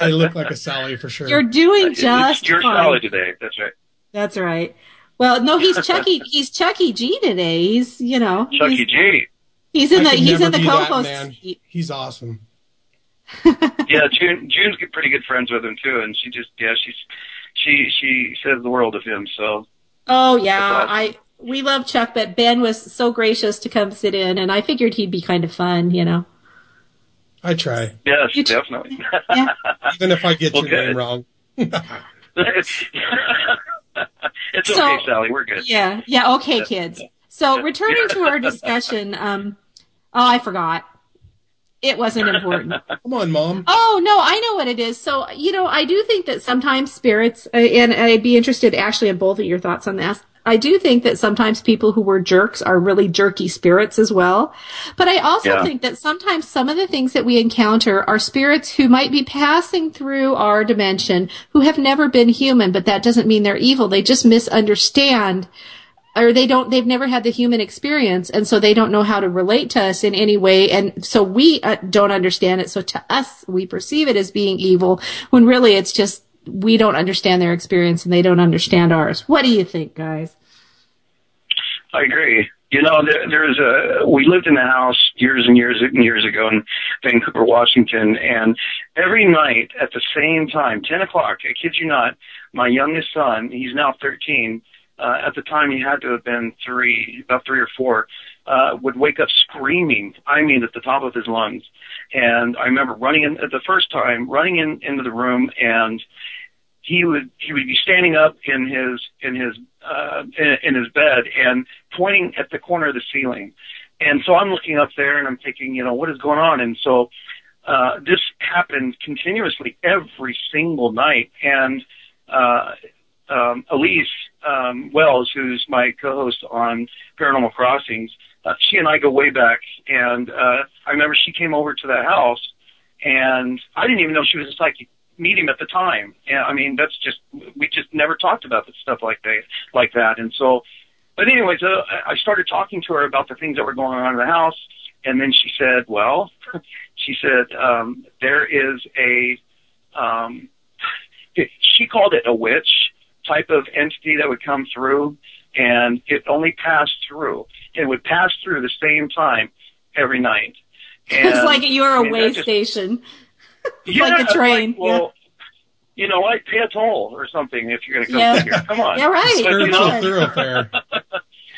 I look like a Sally for sure. You're doing just you're fine. Sally today. That's right. That's right. Well, no, he's Chucky. he's Chucky G today. He's you know Chucky he's, G. He's in I the he's in the co-host. That, he's awesome. yeah, June June's pretty good friends with him too, and she just yeah she's she she says the world of him. So Oh yeah, I we love Chuck, but Ben was so gracious to come sit in, and I figured he'd be kind of fun, you know. I try. Yes, you definitely. Yeah. Even if I get your name wrong. it's it's so, okay, Sally. We're good. Yeah, yeah. Okay, kids. So returning to our discussion, um, oh, I forgot. It wasn't important. Come on, mom. Oh no, I know what it is. So you know, I do think that sometimes spirits, uh, and I'd be interested actually in both of your thoughts on this. I do think that sometimes people who were jerks are really jerky spirits as well. But I also yeah. think that sometimes some of the things that we encounter are spirits who might be passing through our dimension who have never been human, but that doesn't mean they're evil. They just misunderstand or they don't they've never had the human experience and so they don't know how to relate to us in any way and so we uh, don't understand it so to us we perceive it as being evil when really it's just we don't understand their experience and they don't understand ours. What do you think guys? I agree. You know there, there's a we lived in a house years and years and years ago in vancouver washington and every night at the same time ten o'clock i kid you not my youngest son he's now thirteen uh, at the time he had to have been three, about three or four, uh, would wake up screaming, I mean at the top of his lungs. And I remember running in, the first time, running in, into the room and he would, he would be standing up in his, in his, uh, in, his bed and pointing at the corner of the ceiling. And so I'm looking up there and I'm thinking, you know, what is going on? And so, uh, this happened continuously every single night. And, uh, um, Elise um, Wells, who's my co-host on Paranormal Crossings, uh, she and I go way back, and uh, I remember she came over to the house, and I didn't even know she was a psychic medium at the time. And I mean, that's just we just never talked about the stuff like that, like that. And so, but anyways, uh, I started talking to her about the things that were going on in the house, and then she said, "Well," she said, um, "there is a." Um, she called it a witch type of entity that would come through, and it only passed through. It would pass through the same time every night. And, it's like you're a way just- station. It's yeah, like a it's train. well, you know what? Pay a toll or something if you're going to come Yeah. here. Come on. Yeah, right. But, you know, Spiritual thoroughfare.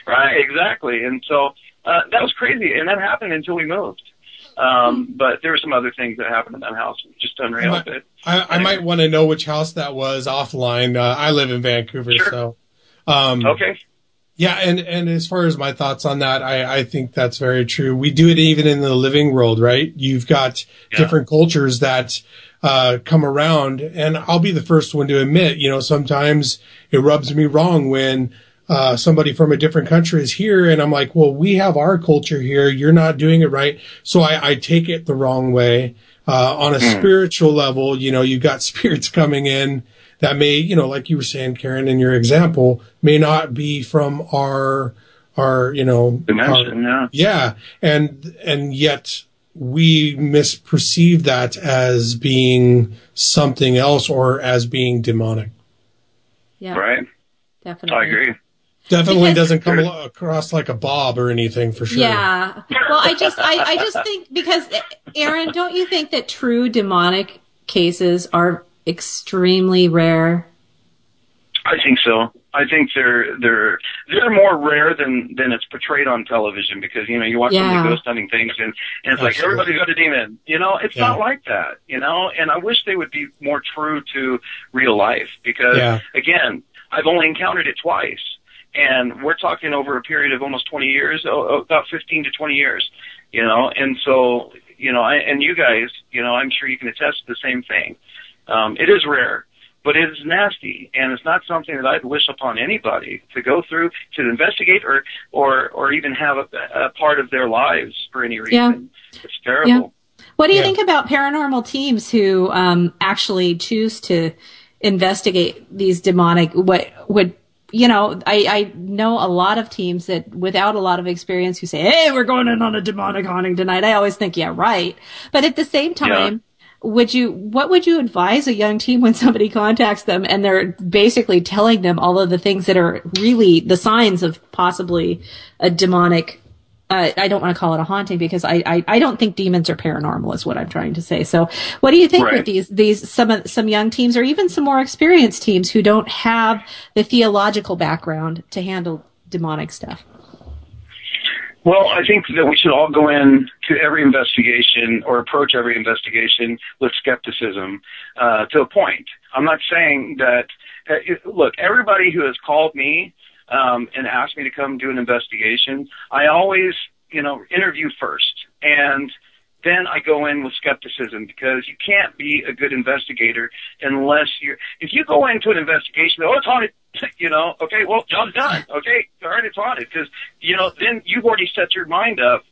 Right, exactly. And so uh, that was crazy, and that happened until we moved. Um, but there were some other things that happened in that house, just unreal. But I, I might want to know which house that was offline. Uh, I live in Vancouver, so um, okay, yeah. And and as far as my thoughts on that, I I think that's very true. We do it even in the living world, right? You've got different cultures that uh, come around, and I'll be the first one to admit, you know, sometimes it rubs me wrong when. Uh, somebody from a different country is here and I'm like, well, we have our culture here. You're not doing it right. So I, I take it the wrong way. Uh, on a Hmm. spiritual level, you know, you've got spirits coming in that may, you know, like you were saying, Karen, in your example, may not be from our, our, you know, Dimension, our- yeah. And, and yet we misperceive that as being something else or as being demonic. Yeah. right, Definitely. I agree. Definitely Because- doesn't come alo- across like a Bob or anything for sure. Yeah. Well, I just, I, I just think because, Aaron, don't you think that true demonic cases are extremely rare? I think so. I think they're they're they're more rare than than it's portrayed on television because you know you watch some of the ghost hunting things and and it's like everybody's got a demon. You know, it's Yeah. not like that. You know, and I wish they would be more true to real life because Yeah. again, I've only encountered it twice, and we're talking over a period of almost twenty years, oh, oh, about fifteen to twenty years. You know, and so you know, I, and you guys, you know, I'm sure you can attest to the same thing. Um, it is rare but it is nasty, and it's not something that I'd wish upon anybody to go through to investigate or or or even have a, a part of their lives for any reason. It's terrible. What do you think about paranormal teams who um, actually choose to investigate these demonic? What would you know? I, I know a lot of teams that, without a lot of experience, who say, "Hey, we're going in on a demonic haunting tonight." I always think, "Yeah, right," but at the same time. Would you, what would you advise a young team when somebody contacts them and they're basically telling them all of the things that are really the signs of possibly a demonic uh, I don't want to call it a haunting because I, I, I don't think demons are paranormal is what I'm trying to say. So what do you think Right. with these, these, some, of- some young teams or even some more experienced teams who don't have the theological background to handle demonic stuff? Well, I think that we should all go in to every investigation or approach every investigation with skepticism uh, to a point. I'm not saying that. Uh, look, everybody who has called me um, and asked me to come do an investigation, I always, you know, interview first, and then I go in with skepticism because you can't be a good investigator unless you're. If you go into an investigation, oh, it's haunted, you know, okay, well, job's done, okay, all right, it's haunted because you know then you've already set your mind up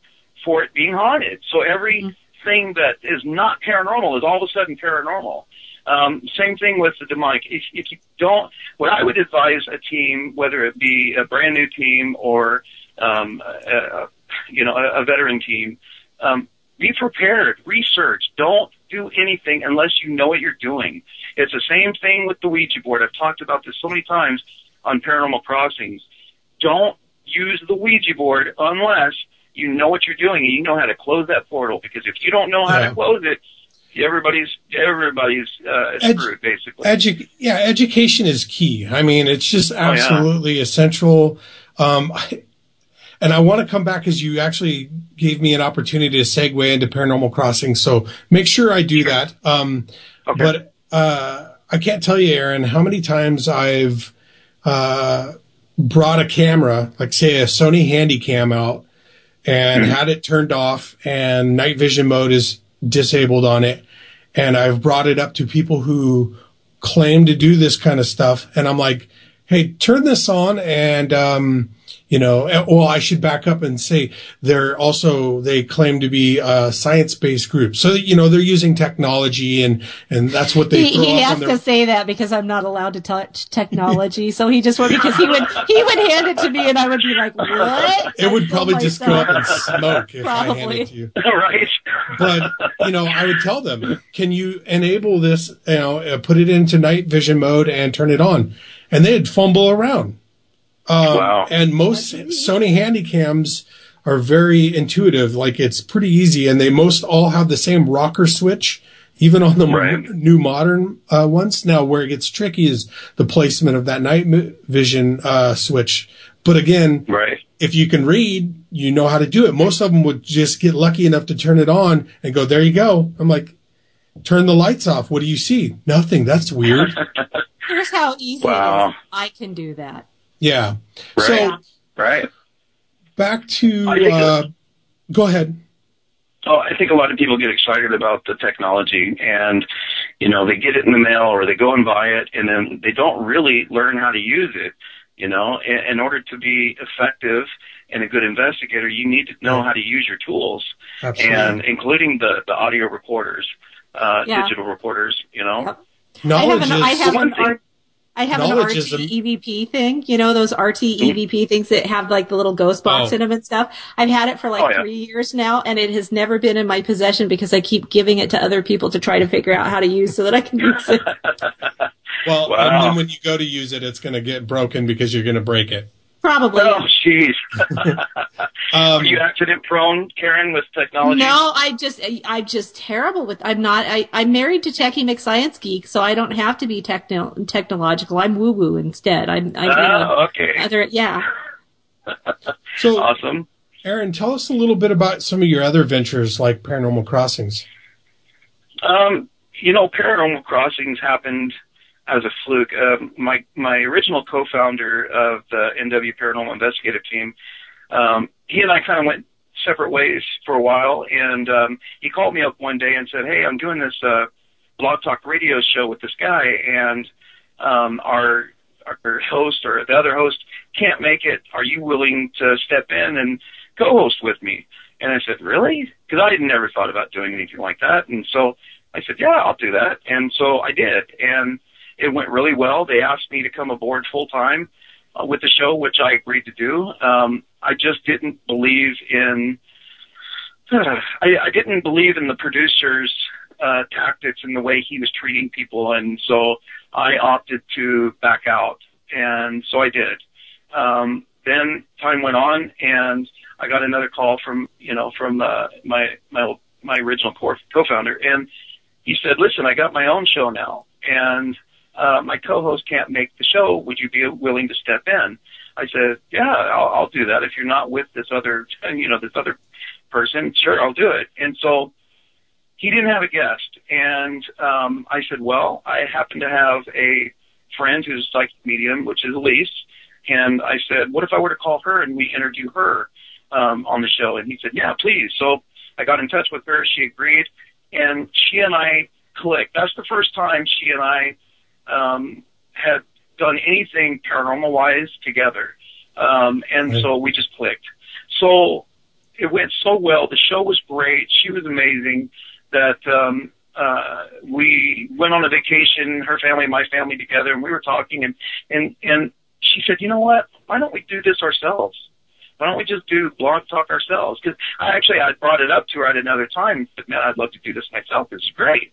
for it being haunted. So everything that is not paranormal is all of a sudden paranormal. Um, same thing with the demonic. If, if you don't, what I would advise a team, whether it be a brand new team or, um, a, a, you know, a, a veteran team, um, be prepared, research. Don't do anything unless you know what you're doing. It's the same thing with the Ouija board. I've talked about this so many times on Paranormal Crossings. Don't use the Ouija board unless you know what you're doing and you know how to close that portal. Because if you don't know how Yeah. to close it, everybody's everybody's uh, Edu- screwed basically. Edu- yeah, education is key. I mean, it's just Oh, yeah. absolutely essential. Um, I- and I want to come back as you actually gave me an opportunity to segue into paranormal crossing. So make sure I do that. Um, but, uh, I can't tell you, Aaron, how many times I've, uh, brought a camera, like say a Sony Handycam out and had it turned off and night vision mode is disabled on it. And I've brought it up to people who claim to do this kind of stuff. And I'm like, Hey, turn this on. And, um, you know, eh, well, I should back up and say they're also, they claim to be a science-based group. So, you know, they're using technology and, and that's what they He, he has their to say that because I'm not allowed to touch technology. so he just would, because he would, he would hand it to me and I would be like, what? It would probably just go up and smoke if I handed it to you. right. But you know, I would tell them, can you enable this? You know, uh, put it into night vision mode and turn it on, and they'd fumble around. Um, Wow. And most Sony Handycams are very intuitive. Like it's pretty easy, and they most all have the same rocker switch, even on the right. new modern uh, ones. Now, where it gets tricky is the placement of that night vision uh, switch. But again, right. if you can read, you know how to do it. Most of them would just get lucky enough to turn it on and go, "There you go." I'm like, "Turn the lights off. What do you see? Nothing. That's weird." Here's how easy wow. it is. I can do that. Yeah. Right. So, right. Back to, uh, go ahead. Oh, I think a lot of people get excited about the technology and, you know, they get it in the mail or they go and buy it and then they don't really learn how to use it. You know, in, in order to be effective and a good investigator, you need to know how to use your tools Absolutely. and including the, the audio recorders, uh, Yeah. digital recorders, you know. Yep. Knowledge I have an, I have One an thing- art, I have an RT EVP thing. You know those RT EVP mm-hmm. things that have like the little ghost box Oh. in them and stuff. I've had it for like Oh, yeah. three years now, and it has never been in my possession because I keep giving it to other people to try to figure out how to use so that I can use it. Well, Wow. and then when you go to use it, it's going to get broken because you're going to break it. Probably. Oh, jeez. Um, Are you accident prone, Karen, with technology? No, I just I, I'm just terrible with. I'm not. I I'm married to Techie McScience Geek, so I don't have to be techno technological. I'm woo woo instead. I'm. I, you know, Oh, okay. Other, yeah. So, Awesome. Aaron, tell us a little bit about some of your other ventures like Paranormal Crossings. Um, you know, Paranormal Crossings happened as a fluke. Uh, my my original co-founder of the NW Paranormal Investigative Team, um, he and I kind of went separate ways for a while, and um, he called me up one day and said, "Hey, I'm doing this uh, blog talk radio show with this guy, and um, our our host or the other host can't make it. Are you willing to step in and co-host with me?" And I said, "Really?" Because I had never thought about doing anything like that, and so I said, "Yeah, I'll do that." And so I did, and it went really well. They asked me to come aboard full time uh, with the show, which I agreed to do. Um, I just didn't believe in. I, I didn't believe in the producer's uh, tactics and the way he was treating people, and so I opted to back out, and so I did. Um, then time went on, and I got another call from you know from uh, my my my original co- co-founder, and he said, "Listen, I got my own show now, and uh, my co-host can't make the show. Would you be willing to step in?" I said, "Yeah, I'll, I'll do that. If you're not with this other, you know, this other person, sure, I'll do it." And so he didn't have a guest, and um, I said, "Well, I happen to have a friend who's a psychic medium, which is Elise." And I said, "What if I were to call her and we interview her um, on the show?" And he said, "Yeah, please." So I got in touch with her. She agreed, and she and I clicked. That's the first time she and I um, had done anything paranormal wise together, um, and so we just clicked. So it went so well. The show was great. She was amazing. That um, uh, we went on a vacation, her family and my family together, and we were talking, and and and she said, "You know what? Why don't we do this ourselves? Why don't we just do blog talk ourselves?" Because I actually I brought it up to her at another time. But man, I'd love to do this myself. It's great.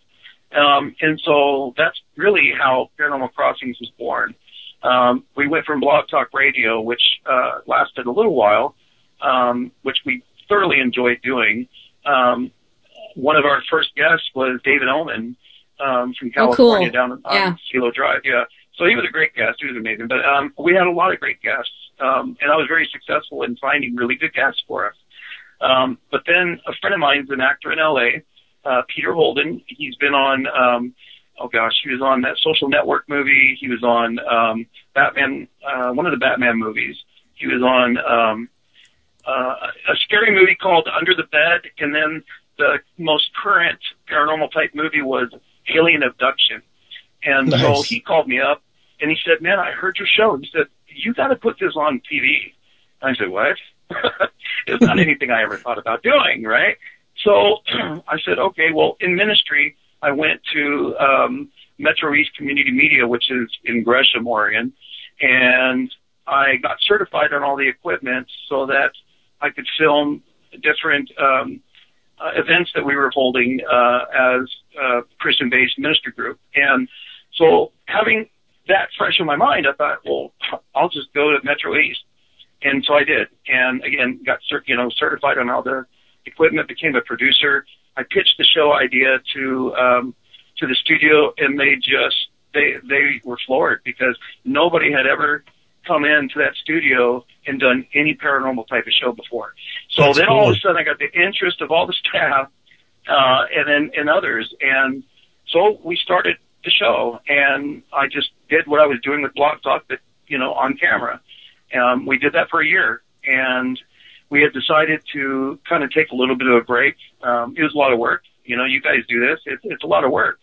Um, and so that's really how Paranormal Crossings was born. Um, we went from Blog Talk Radio, which uh, lasted a little while, um, which we thoroughly enjoyed doing. Um, one of our first guests was David Oman um, from Oh, cool. California down on Yeah. Silo Drive. Yeah, so he was a great guest. He was amazing. But um, we had a lot of great guests, um, and I was very successful in finding really good guests for us. Um, but then a friend of mine is an actor in LA, uh, Peter Holden. He's been on, um, oh gosh, he was on that Social Network movie. He was on um, Batman, uh, one of the Batman movies. He was on um, uh, a scary movie called Under the Bed, and then the most current paranormal type movie was Alien Abduction. And so he called me up and he said, "Man, I heard your show." He said, "You got to put this on TV." And I said, "What?" it's not anything I ever thought about doing, right? So I said, "Okay, well, in ministry, I went to um, Metro East Community Media, which is in Gresham, Oregon, and I got certified on all the equipment so that I could film different um, uh, events that we were holding uh, as a Christian-based ministry group. And so having that fresh in my mind, I thought, well, I'll just go to Metro East. and so I did, and again got cert- you know certified on all the equipment, became a producer. I pitched the show idea to um, to the studio, and they just they they were floored because nobody had ever come into that studio and done any paranormal type of show before. So That's then all of a sudden I got the interest of all the staff, uh, and then and others, and so we started the show, and I just did what I was doing with Blog Talk, but you know on camera. Um, we did that for a year, and we had decided to kind of take a little bit of a break. Um, it was a lot of work. You know, you guys do this. It's, it's a lot of work.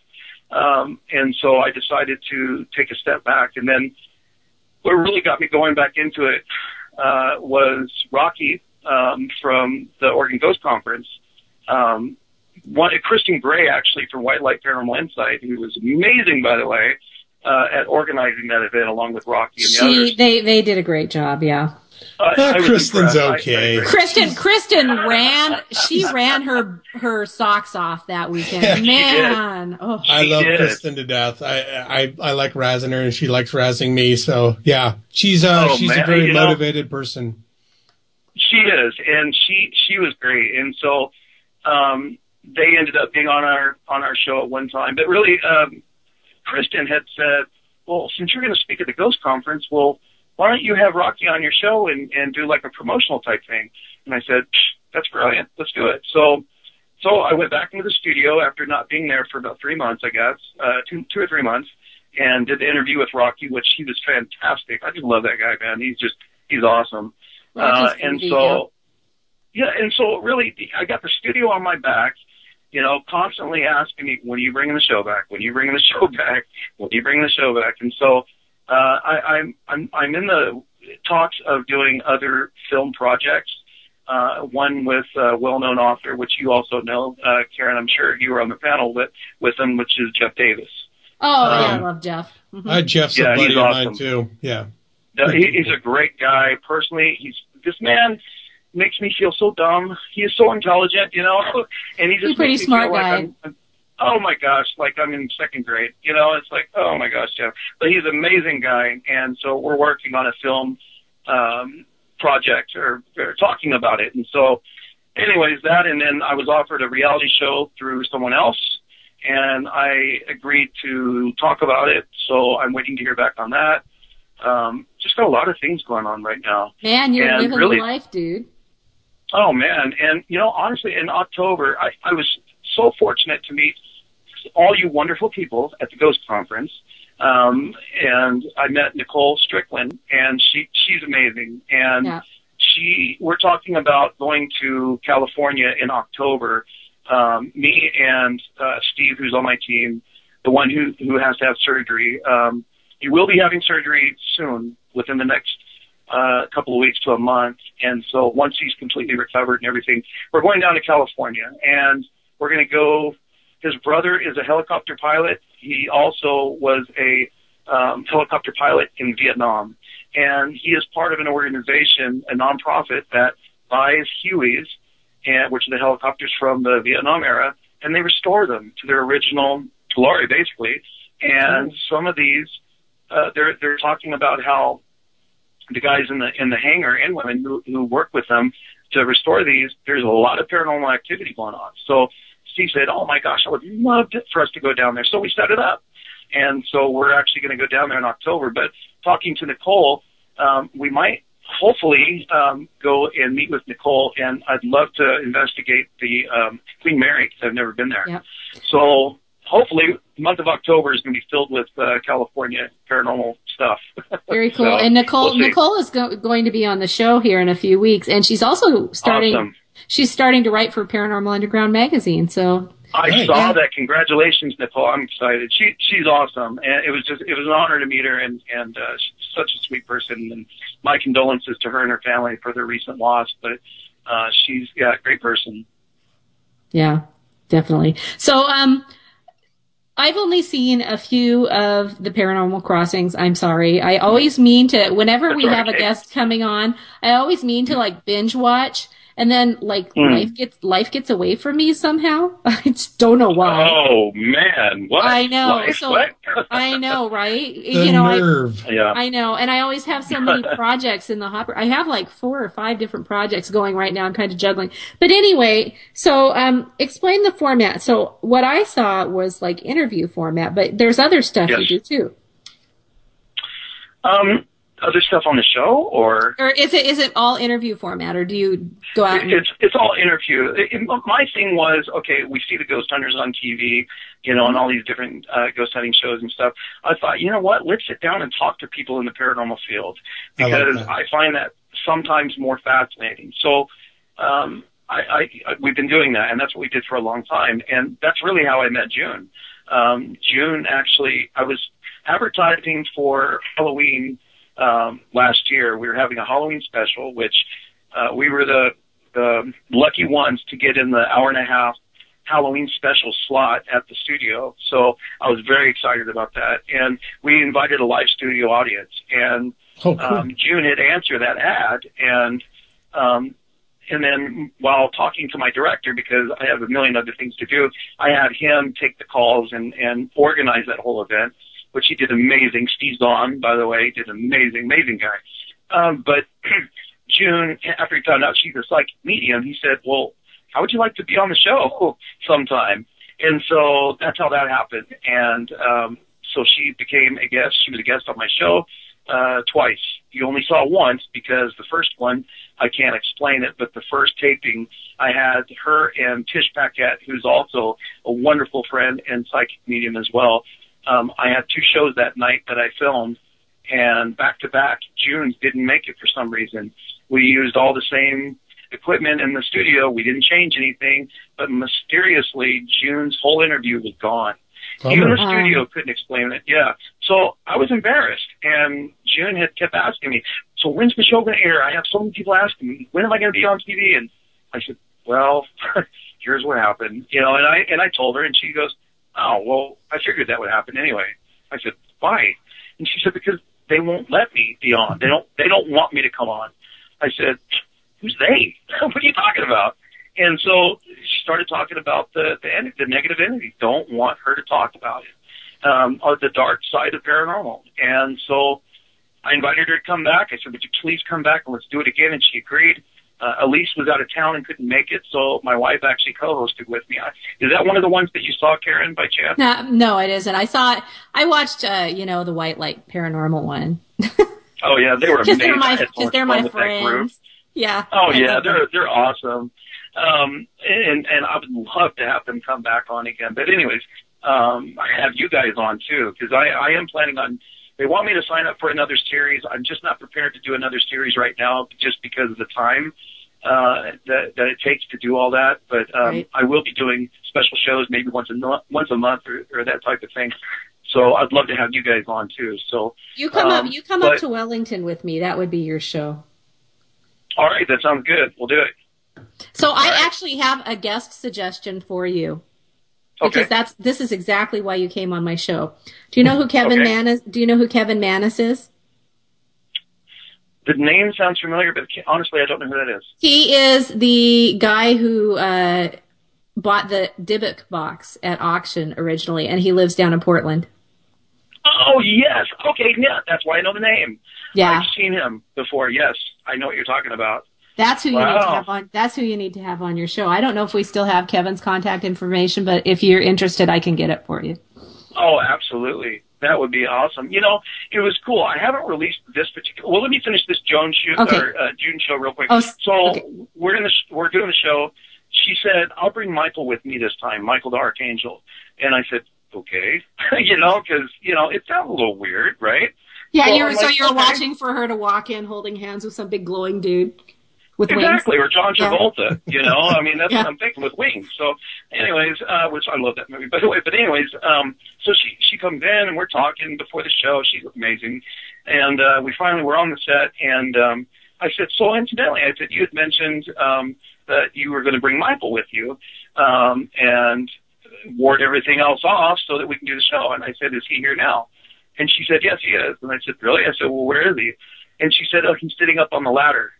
Um, and so I decided to take a step back. And then what really got me going back into it uh, was Rocky um, from the Oregon Ghost Conference. Um, one, Kristen Gray, actually, from White Light Paranormal Insight, who was amazing, by the way, uh, at organizing that event along with Rocky and the others. They, they did a great job. Yeah. Uh, I Kristen's impressed. I- okay. Kristen, Kristen ran, she ran her, her socks off that weekend. Yeah, she Man. Oh, I love did. Kristen to death. I, I I like razzing her, and she likes razzing me. So yeah, she's uh Oh, she's a very you know- motivated person. She is, and she she was great, and so um, they ended up being on our on our show at one time. But really, um, Kristen had said, "Well, since you're going to speak at the Ghost Conference, well, why don't you have Rocky on your show and and do like a promotional type thing?" And I said, "That's brilliant. Let's do it." So. So I went back into the studio after not being there for about three months, I guess, uh, two, two or three months, and did the interview with Rocky, which he was fantastic. I just love that guy, man. He's just, he's awesome. Uh, and so, yeah, and so really, I got the studio on my back, you know, constantly asking me, when are you bringing the show back? When are you bringing the show back? When are you bringing the show back? And so, uh, I, I'm, I'm, I'm in the talks of doing other film projects. Uh, one with a well-known author, which you also know, uh, Karen. I'm sure you were on the panel with with him, which is Jeff Davis. Oh, yeah, I Um, love Jeff. Mhm. Uh, Jeff's Yeah, a buddy he's of awesome. mine too. Yeah. No, he, he's a great guy. Personally, he's this man makes me feel so dumb. He is so intelligent, you know, and he just He's a pretty smart feel like guy. I'm, I'm- oh my gosh, like I'm in second grade. You know, it's like oh my gosh, Jeff. But he's an amazing guy, and so we're working on a film um, project or, or talking about it, and so. Anyways, that and then I was offered a reality show through someone else, and I agreed to talk about it. So I'm waiting to hear back on that. Um, just got a lot of things going on right now. Man, you're And living really- life, dude. Oh man, and you know, honestly, in October, I, I was so fortunate to meet all you wonderful people at the Ghost Conference. Um, and I met Nicole Strickland, and she she's amazing. And Yeah. she, we're talking about going to California in October. Um, me and uh, Steve, who's on my team, the one who who has to have surgery. Um, he will be having surgery soon, within the next uh, couple of weeks to a month. And so once he's completely recovered and everything, we're going down to California and we're going to go. His brother is a helicopter pilot. He also was a um, helicopter pilot in Vietnam, and he is part of an organization, a nonprofit that buys Hueys, and which are the helicopters from the Vietnam era, and they restore them to their original glory, basically. And some of these, uh, they're they're talking about how the guys in the in the hangar and women who, who work with them to restore these, there's a lot of paranormal activity going on. So Steve said, "Oh my gosh, I would love it for us to go down there." So we set it up, and so we're actually going to go down there in October. But talking to Nicole, um, we might hopefully um, go and meet with Nicole, and I'd love to investigate the um, Queen Mary because I've never been there. Yep. So hopefully, the month of October is going to be filled with uh, California paranormal stuff. Very cool. So, and Nicole, we'll. Nicole is go- going to be on the show here in a few weeks, and she's also starting. Awesome. She's starting to write for Paranormal Underground magazine. So I saw that. Congratulations, Nicole. I'm excited. She she's awesome, and it was just it was an honor to meet her, and and uh, she's such a sweet person. And my condolences to her and her family for their recent loss. But uh, she's yeah, a great person. Yeah, definitely. So, um, I've only seen a few of the paranormal crossings. I'm sorry. I always mean to, whenever we That's have a guest coming on, I always mean to like binge watch and then like Hmm. life gets life gets away from me somehow. I just don't know why. Oh man, what? I know. Life, so what? I know, right? The you know, I. Yeah. I know, and I always have so many projects in the hopper. I have like four or five different projects going right now. I'm kind of juggling. But anyway, so um, explain the format. So what I saw was like interview format, but there's other stuff Yes. you do too. Um, other stuff on the show, or Or is it is it all interview format, or do you go out? And, it's it's all interview. It, it- my thing was okay. We see the ghost hunters on TV, you know, and all these different uh, ghost hunting shows and stuff. I thought, you know what? Let's sit down and talk to people in the paranormal field I like because. I find that sometimes more fascinating. So. Um, I, I, I, we've been doing that, and that's what we did for a long time, and that's really how I met June. Um, June actually, I was advertising for Halloween um, last year. We were having a Halloween special, which uh, we were the the lucky ones to get in the hour and a half Halloween special slot at the studio. So I was very excited about that, and we invited a live studio audience, and Oh, cool. um, June had answered that ad, and um, and then while talking to my director, because I have a million other things to do, I had him take the calls and and organize that whole event, which he did amazing. Steve Zahn, by the way, did amazing, amazing guy. Um, but June, after he found out she's a psychic medium, he said, "Well, how would you like to be on the show sometime?" And so that's how that happened. And um, so she became a guest. She was a guest on my show uh, twice. You only saw once because the first one I can't explain it, but the first taping I had her and Tish Paquette, who's also a wonderful friend and psychic medium as well. Um, I had two shows that night that I filmed, and back to back, June didn't make it for some reason. We used all the same equipment in the studio. We didn't change anything, but mysteriously, June's whole interview was gone. Even the studio couldn't explain it. Yeah. So I was embarrassed, and June had kept asking me, "So when's the show going to air?" I have so many people asking me, "When am I going to be on TV?" And I said, "Well, here's what happened," you know. And I and I told her, and she goes, "Oh, well, I figured that would happen anyway." I said, "Why?" And she said, "Because they won't let me be on. They don't. They don't want me to come on." I said, "Who's they? what are you talking about?" And so she started talking about the the, the negative entity. Don't want her to talk about it. Um, or the dark side of paranormal. And so I invited her to come back. I said, "Would you please come back and let's do it again?" And she agreed. Uh, Elise was out of town and couldn't make it, so my wife actually co-hosted with me. I, is that one of the ones that you saw, Karen, by chance? no, no, it isn't. I saw it. I watched, uh, you know, the White Light Paranormal one. Oh yeah, they were Because they're my, I had so because they're my with that group. friends. Yeah. Oh I yeah, they're they're awesome. Um, and and I would love to have them come back on again. But anyways, um, I have you guys on too because I I am planning on. They want me to sign up for another series. I'm just not prepared to do another series right now, just because of the time uh, that that it takes to do all that. But um, Right. I will be doing special shows maybe once a no- once a month or, or that type of thing. So I'd love to have you guys on too. So You come um, up. You come up to Wellington with me. That would be your show. All right, that sounds good. We'll do it. So I actually have a guest suggestion for you. Because Okay. that's this is exactly why you came on my show. Do you know who Kevin Okay. Mannis? Do you know who Kevin Mannis is? The name sounds familiar, but honestly, I don't know who that is. He is the guy who uh, bought the Dybbuk box at auction originally, and he lives down in Portland. Oh yes, okay, yeah, that's why I know the name. Yeah. I've seen him before. Yes, I know what you're talking about. That's who you need to have on. That's who you need to have on your show. I don't know if we still have Kevin's contact information, but if you're interested, I can get it for you. Oh, absolutely. That would be awesome. You know, it was cool. I haven't released this particular. Well, let me finish this Joan shoot Okay. or uh, June show real quick. Oh, so okay. we're in the sh- we're doing the show. She said, "I'll bring Michael with me this time, Michael the Archangel." And I said, "Okay," you know, because you know it sounds a little weird, right? Yeah, So you're I'm so like, you're okay. watching for her to walk in holding hands with some big glowing dude with exactly, wings. or John Yeah. Travolta. You know, I mean, that's Yeah. what I'm thinking with Wings. So, anyways, uh, which I love that movie, by the way. But anyways, um, so she she comes in and we're talking before the show. She's amazing, and uh, we finally were on the set, and um, I said, so incidentally, I said you had mentioned um, that you were going to bring Michael with you, um, and ward everything else off so that we can do the show. And I said, is he here now? And she said, yes, he is. And I said, really? I said, well, where is he? And she said, oh, he's sitting up on the ladder.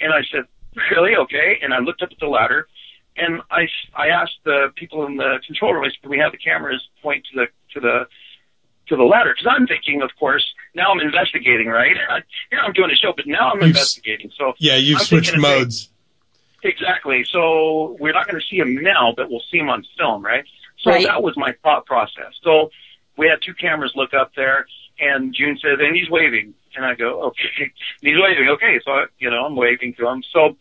And I said, really? Okay. And I looked up at the ladder and I, I asked the people in the control room, I said, can we have the cameras point to the, to the, to the ladder? Cause I'm thinking, of course, now I'm investigating, right? Here I'm doing a show, but now I'm You've- investigating. So Yeah, you've I'm switched thinking, okay, modes. Exactly. So we're not going to see him now, but we'll see him on film, right? So Right. that was my thought process. So we had two cameras look up there, and June says, and he's waving. And I go, okay. And he's waving. Okay. So, I, you know, I'm waving to him. So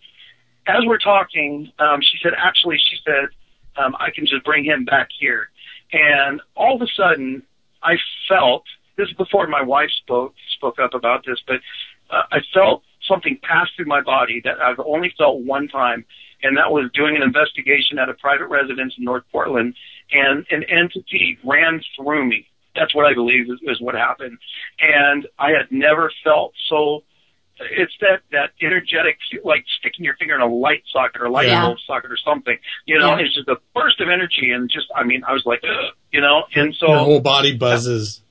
as we're talking, um, she said, actually, she said, um, I can just bring him back here. And all of a sudden, I felt, this is before my wife spoke, spoke up about this, but uh, I felt something pass through my body that I've only felt one time, and that was doing an investigation at a private residence in North Portland, and an entity ran through me. That's what I believe is, is what happened, and I had never felt so. It's that that energetic, like sticking your finger in a light socket or a light Yeah. bulb socket or something. You know, Yeah. it's just a burst of energy, and just I mean, I was like, Ugh, you know, and so Your whole body buzzes.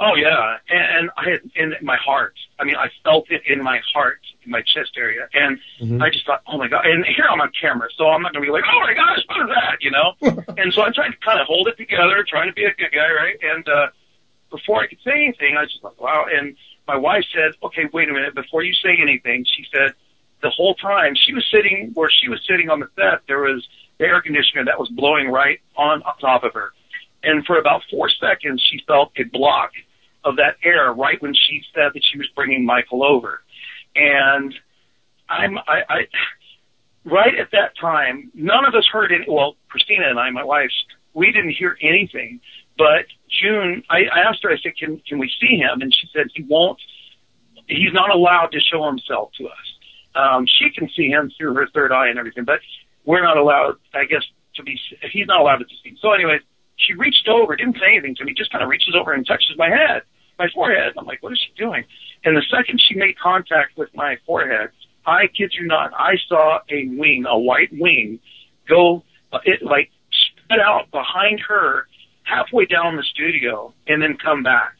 Oh yeah, and, and I had in my heart. I mean, I felt it in my heart, in my chest area, and Mhm. I just thought, oh my god! And here I'm on camera, so I'm not gonna be like, oh my gosh, what is that? You know? and so I'm trying to kind of hold it together, trying to be a good guy, right? And uh before I could say anything, I was just like, wow. And my wife said, okay, wait a minute, before you say anything, she said, the whole time she was sitting where she was sitting on the set, there was the air conditioner that was blowing right on top of her. And for about four seconds, she felt a block of that air right when she said that she was bringing Michael over. And I'm, I, I, right at that time, none of us heard any, well, Christina and I, my wife, we didn't hear anything. But June, I, I asked her, I said, can, can we see him? And she said he won't, he's not allowed to show himself to us. Um, she can see him through her third eye and everything, but we're not allowed, I guess, to be, he's not allowed to see. So anyway, she reached over, didn't say anything to me, just kind of reaches over and touches my head, my forehead. I'm like, what is she doing? And the second she made contact with my forehead, I kid you not, I saw a wing, a white wing, go, uh, it like spread out behind her halfway down the studio and then come back.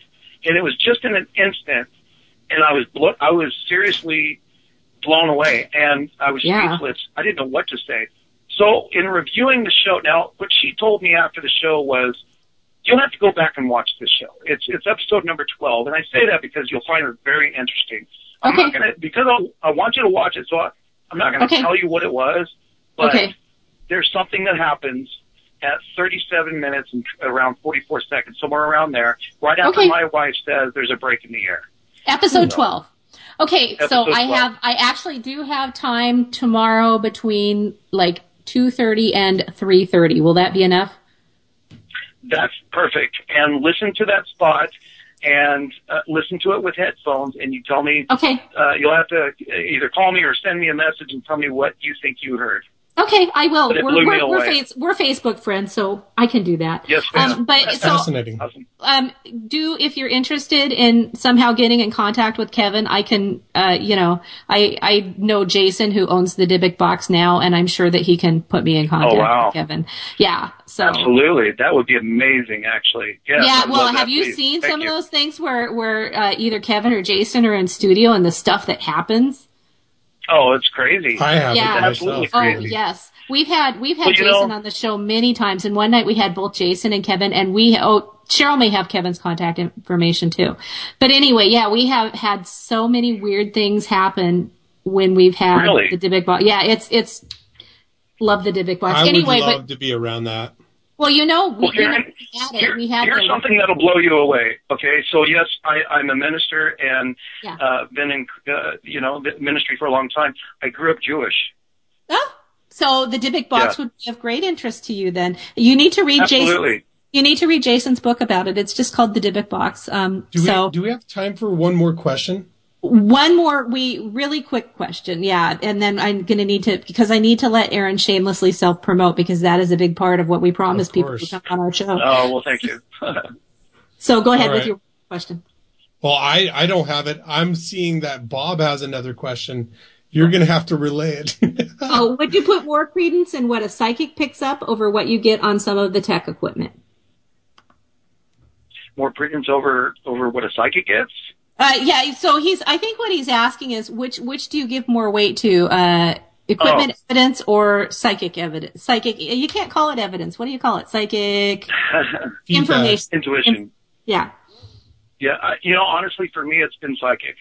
And it was just in an instant and I was, blo- I was seriously blown away and I was Yeah. speechless. I didn't know what to say. So in reviewing the show, now what she told me after the show was, you'll have to go back and watch this show. It's it's episode number twelve, and I say that because you'll find it very interesting. I'm not gonna because I, I want you to watch it, so I, I'm not gonna Okay. tell you what it was, but Okay. there's something that happens at 37 minutes and around 44 seconds, somewhere around there, right after Okay. my wife says there's a break in the air. Episode 12. Okay, so I 12. have I actually do have time tomorrow between like 2:30 and 3:30. Will that be enough? That's perfect. And listen to that spot and uh, listen to it with headphones and you tell me Okay. uh, you'll have to either call me or send me a message and tell me what you think you heard. Okay, I will. We're we're, we're, face, we're Facebook friends, so I can do that. Yes, ma'am. Um, but so Fascinating. um, do if you're interested in somehow getting in contact with Kevin, I can. Uh, you know, I I know Jason who owns the Dybbuk box now, and I'm sure that he can put me in contact Oh, wow. with Kevin. Yeah. So Absolutely. That would be amazing, actually. Yes, yeah, I'd well, love that, have you please. seen Thank some you. of those things where where uh, either Kevin or Jason are in studio and the stuff that happens? Oh, it's crazy. I have Yeah. it Absolutely myself. Oh crazy. yes, we've had we've had Well, Jason know- on the show many times, and one night we had both Jason and Kevin, and we oh Cheryl may have Kevin's contact information too, but anyway, yeah, we have had so many weird things happen when we've had Really? the Dybbuk box. Yeah, it's it's love the Dybbuk box. I anyway, would love but to be around that. Well, you know we, Well, you know, we had it. Here- We had here's the, something that'll blow you away. Okay, so yes, I, I'm a minister and Yeah. uh, been in uh, you know ministry for a long time. I grew up Jewish. Oh, so the Dybbuk box Yeah. would be of great interest to you. Then you need to read Jason. You need to read Jason's book about it. It's just called the Dybbuk box. Um, Do we so do we have time for one more question? One more, we really quick question, yeah, and then I'm gonna need to because I need to let Aaron shamelessly self promote because that is a big part of what we promise people who come on our show. Oh well, thank you. So go ahead All with your question. Well, I I don't have it. I'm seeing that Bob has another question. You're going to have to relay it. oh, would you put more credence in what a psychic picks up over what you get on some of the tech equipment? More credence over over what a psychic gets. Uh, yeah. So he's. I think what he's asking is which which do you give more weight to? Uh, equipment Oh. evidence or psychic evidence? Psychic. You can't call it evidence. What do you call it? Psychic information. Intuition. Yeah. Yeah, I, you know, honestly, for me, it's been psychic.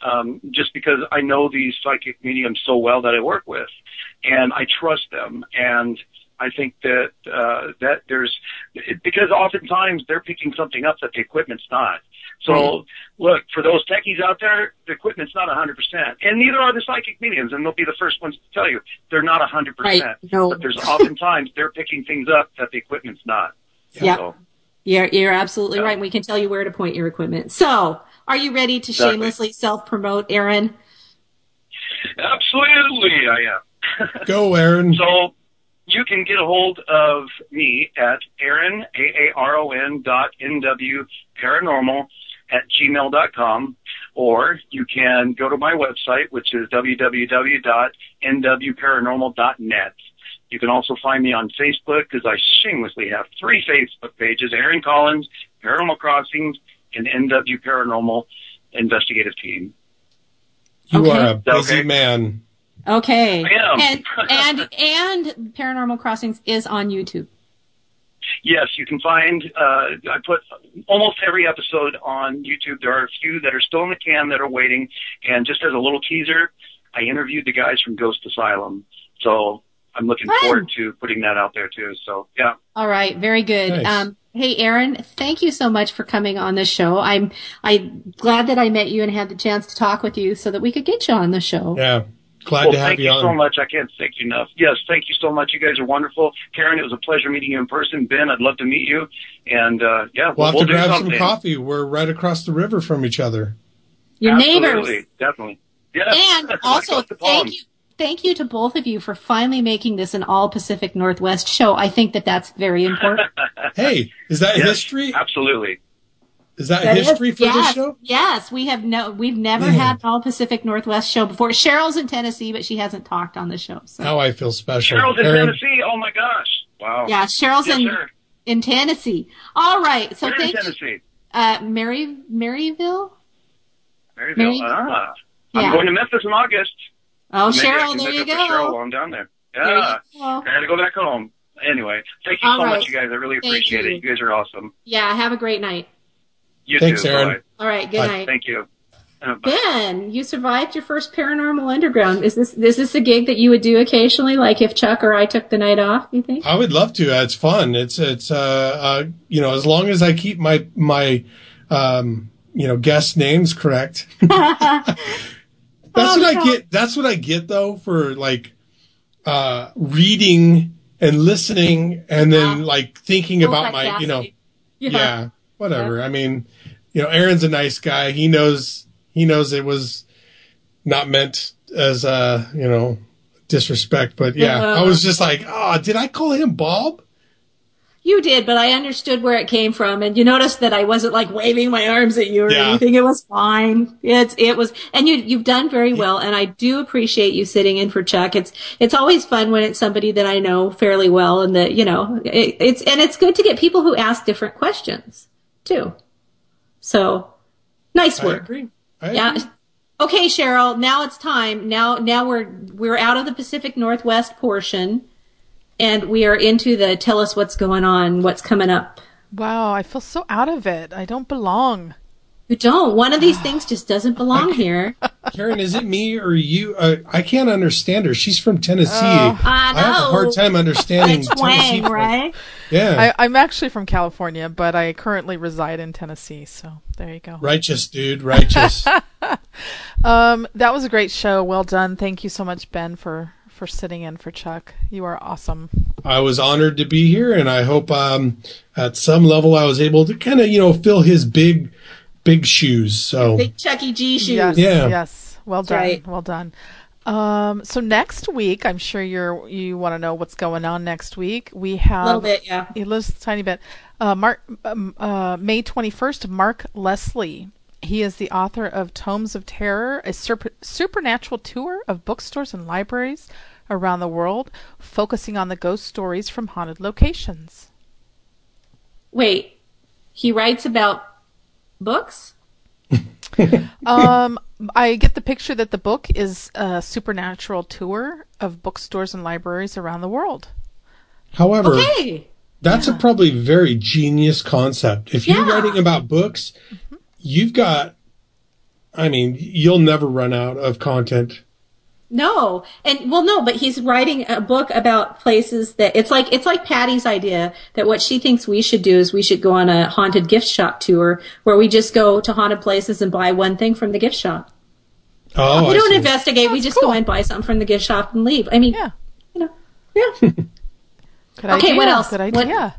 Um, just because I know these psychic mediums so well that I work with, and I trust them, and I think that uh, that there's because oftentimes they're picking something up that the equipment's not. So look, for those techies out there, the equipment's not 100%, and neither are the psychic mediums, and they'll be the first ones to tell you they're not 100%. Right. No. But there's oftentimes they're picking things up that the equipment's not. Yeah. So, You're, you're absolutely right. We can tell you where to point your equipment. So, are you ready to Exactly. shamelessly self promote, Aaron? absolutely, I am. Go, Aaron. So you can get a hold of me at Aaron, A-A-R-O-N dot N-W paranormal at gmail.com, or you can go to my website, which is www.nwparanormal.net. You can also find me on Facebook because I shamelessly have three Facebook pages, Aaron Collins, Paranormal Crossings, and NW Paranormal Investigative Team. You Okay. are a busy Okay. man. Okay. I am. And, and, and Paranormal Crossings is on YouTube. Yes, you can find. Uh, I put almost every episode on YouTube. There are a few that are still in the can that are waiting. And just as a little teaser, I interviewed the guys from Ghost Asylum. So I'm looking Fun. forward to putting that out there too. So yeah, All right. Very good. Nice. Um, hey, Aaron, thank you so much for coming on the show. I'm, I'm glad that I met you and had the chance to talk with you so that we could get you on the show. Yeah. Glad well, to have thank you you on. so much. I can't thank you enough. Yes, thank you so much. You guys are wonderful. Karen, it was a pleasure meeting you in person. Ben, I'd love to meet you. And uh, yeah, We'll have we'll to do grab something. some coffee. We're right across the river from each other. Your neighbors. Definitely. Yes. And also, thank you. Thank you to both of you for finally making this an all Pacific Northwest show. I think that that's very important. Hey, is that Yes, history? Absolutely. Is that, That is- history for yes, this show? Yes, we have no, we've never Man. had an all Pacific Northwest show before. Cheryl's in Tennessee, but she hasn't talked on the show. So How I feel special. Cheryl's in Aaron, Tennessee. Oh my gosh! Wow. yeah, Cheryl's Yes, in sir. in Tennessee. All right, so Where in thank Tennessee? uh, Mary Maryville. Maryville. Mary- Ah. Yeah. I'm going to Memphis in August. Oh, Maybe I Cheryl, can there you up with Cheryl go. while I'm down there. There Yeah. go. I got to go back home. Anyway, thank you All so right. much, you guys. I really Thank appreciate you. it. You guys are awesome. Yeah, have a great night. You Thanks, too. Aaron. Bye-bye. All right, good Bye. night. Thank you. Uh. Ben, you survived your first paranormal underground. Is this is this a gig that you would do occasionally? Like if Chuck or I took the night off, you think? I would love to. It's fun. It's it's uh, uh you know as long as I keep my my um you know guest names correct. That's Oh, what no. I get. That's what I get though for like uh reading and listening and then like thinking about my you know Multitasking. yeah, whatever. I mean, you know, Aaron's a nice guy. He knows he knows it was not meant as uh, you know, disrespect, but yeah, Uh-huh. I was just like, "Oh, did I call him Bob?" You did, but I understood where it came from, and you noticed that I wasn't like waving my arms at you or Yeah. anything. It was fine. It's it was, and you you've done very well, and I do appreciate you sitting in for Chuck. It's it's always fun when it's somebody that I know fairly well, and that you know it, it's and it's good to get people who ask different questions too. So nice I work. agree. I Yeah. agree. Okay, Cheryl. Now it's time. Now, now we're we're out of the Pacific Northwest portion, and we are into the tell us what's going on, what's coming up. Wow, I feel so out of it. I don't belong. You don't. One of these things just doesn't belong here. Karen, is it me or you? Uh, I can't understand her. She's from Tennessee. Oh. I have a hard time understanding It's Tennessee. twang, right? Yeah, I, I'm actually from California, but I currently reside in Tennessee. So there you go. righteous dude, righteous. Um, that was a great show. Well done. Thank you so much, Ben, for for sitting in for Chuck. You are awesome. I was honored to be here, and I hope um, at some level I was able to kind of you know fill his big, big shoes. So Big Chuck E. G shoes. Yes, Yeah. yes. Well done. right. Well done. Um, so next week, I'm sure you're you want to know what's going on next week. We have A little bit, yeah. a little tiny bit. Uh, Mark, um, uh, May 21st, Mark Leslie. He is the author of Tomes of Terror, a super, supernatural tour of bookstores and libraries around the world, focusing on the ghost stories from haunted locations. Wait, he writes about books. um, I get the picture that the book is a supernatural tour of bookstores and libraries around the world. However, Okay. that's a probably very genius concept. If you're Yeah. writing about books, you've got, I mean, you'll never run out of content. No, and well, no, but he's writing a book about places that it's like it's like Patty's idea that what she thinks we should do is we should go on a haunted gift shop tour where we just go to haunted places and buy one thing from the gift shop. Oh, we I don't see. investigate. we just go and buy something from the gift shop and leave. I mean, yeah, you know, yeah. Okay, idea. what else? Good What- idea.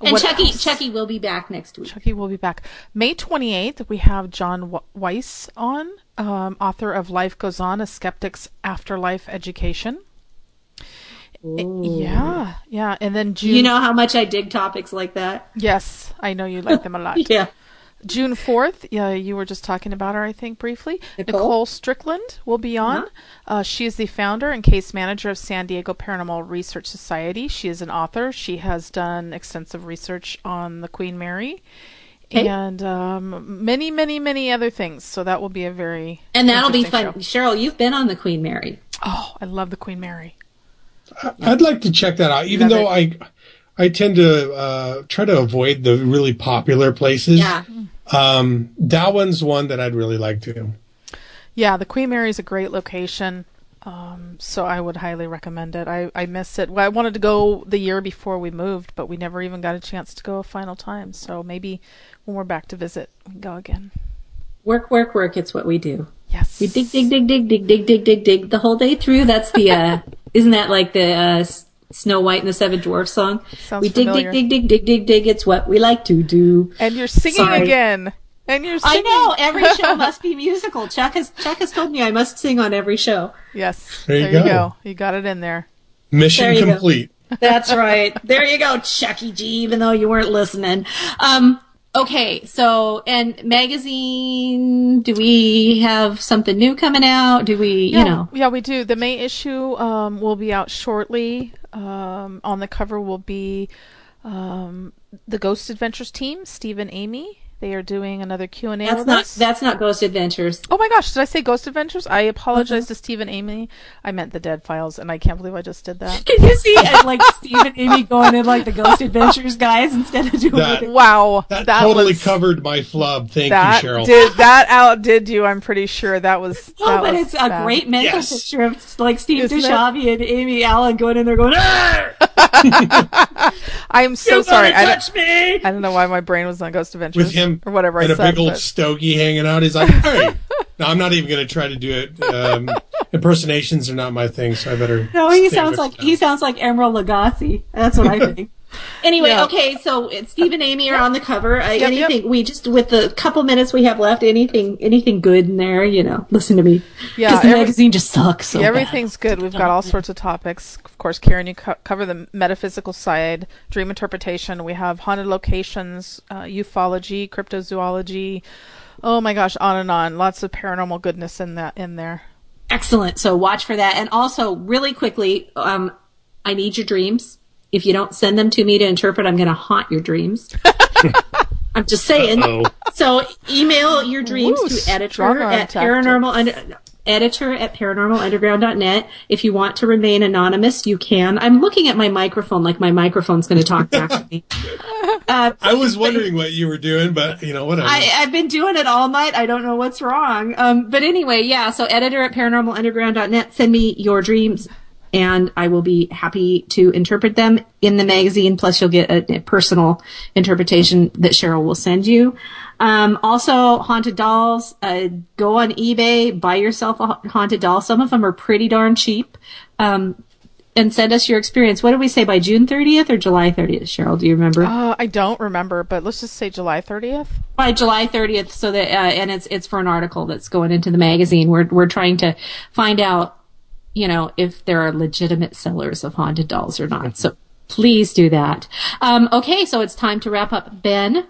and What Chucky, else? Chucky will be back next week. Chucky will be back. May 28th, we have John Weiss on, um, author of Life Goes On, A Skeptic's Afterlife Education. Yeah, yeah. And then June. You know how much I dig topics like that. Yes, I know you like them a lot. Yeah. June 4th, yeah, you were just talking about her, I think, briefly. Nicole? Strickland will be on. Uh, she is the founder and case manager of San Diego Paranormal Research Society. She is an author. She has done extensive research on the Queen Mary Okay. and um, many, many, many other things. So that will be a very And that'll be fun. show. Cheryl, you've been on the Queen Mary. Oh, I love the Queen Mary. I'd like to check that out, even Love though I, I tend to uh, try to avoid the really popular places. Yeah. Um, that one's one that I'd really like to. Yeah, the Queen Mary is a great location. Um, so I would highly recommend it. I, I miss it. Well, I wanted to go the year before we moved, but we never even got a chance to go a final time. So maybe when we're back to visit, we can go again. Work, work, work. It's what we do. Yes. We dig, dig, dig, dig, dig, dig, dig, dig, dig the whole day through. That's the, uh, isn't that like the, uh, Snow White and the Seven Dwarfs song? Sounds we dig, familiar. dig, dig, dig, dig, dig, dig. It's what we like to do. And you're singing Sorry. again. And you're I know every show must be musical. Chuck has Chuck has told me I must sing on every show. Yes. There you you go. go. You got it in there. Mission There you go. complete. That's right. There you go, Chucky G. Even though you weren't listening. Um. Okay. So, and magazine. Do we have something new coming out? Do we? yeah, You know. Yeah, we do. The May issue um, will be out shortly. Um, on the cover will be um, the Ghost Adventures team, Steve and Amy. They are doing another Q and A That's not. us. That's not Ghost Adventures. Oh my gosh, did I say Ghost Adventures? I apologize Uh-huh. to Steve and Amy. I meant the Dead Files, and I can't believe I just did that. Can you see uh, like Steve and Amy going in like the Ghost Adventures guys instead of doing That- it? Wow, That, that totally was covered my flub. Thank that you, Cheryl. did that outdid you. I'm pretty sure that was. Oh, that but was it's a great mental Yes. picture of like Steve Isn't it? And Amy Allen going in there going, "Arr! I'm so "You sorry. gotta I touch me!" don't, I don't know why my brain was on Ghost Adventures With him or whatever and I a said. big old but- stogie hanging out. He's like, hey. no, I'm not even going to try to do it. Um, impersonations are not my thing, so I better. No, he sounds like that. he sounds like Emeril Lagasse. That's what I think. Anyway, okay, so Steve and Amy are on the cover. Uh, Yep, anything we just with the couple minutes we have left, anything anything good in there, you know. Listen to me, Yeah, because the every- magazine just sucks. So yeah, bad. everything's good. We've got all sorts of topics. Of course, Karen, you co- cover the metaphysical side, dream interpretation. We have haunted locations, uh, ufology, cryptozoology. Oh my gosh, on and on. Lots of paranormal goodness in that in there. Excellent. So watch for that. And also, really quickly, um, I need your dreams. If you don't send them to me to interpret, I'm going to haunt your dreams. I'm just saying. Uh-oh. So email your dreams Ooh, to editor at tactics. paranormal under, editor at paranormalunderground.net. If you want to remain anonymous, you can. I'm looking at my microphone like my microphone's going to talk back to me. Uh, I was wondering what you were doing, but you know, whatever. I, I've been doing it all night. I don't know what's wrong. Um, but anyway, yeah. So editor at paranormalunderground.net. Send me your dreams and I will be happy to interpret them in the magazine. Plus you'll get a, a personal interpretation that Cheryl will send you. Um, also haunted dolls, uh, go on eBay, buy yourself a haunted doll. Some of them are pretty darn cheap. Um, and send us your experience. What did we say by June 30th or July 30th, Cheryl? Do you remember? Uh, I don't remember, but let's just say July 30th. by July 30th so that uh, and it's it's for an article that's going into the magazine we're we're trying to find out you know if there are legitimate sellers of haunted dolls or not so please do that um, okay so it's time to wrap up ben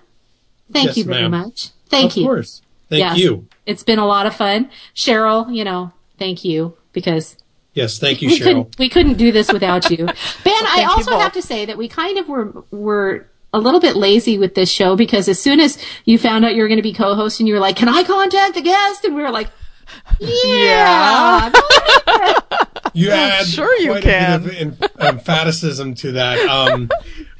thank Yes, you very ma'am. much thank of you Of course. Thank Yes. you. it's been a lot of fun cheryl you know thank you because Yes, thank you, we Cheryl. couldn't we couldn't do this without you. Ben, I also have to say that we kind of were were a little bit lazy with this show because as soon as you found out you were going to be co-host and you were like, "Can I contact a guest?" And we were like, "Yeah." You add Sure you quite can. a bit of em- emphaticism to that. Um,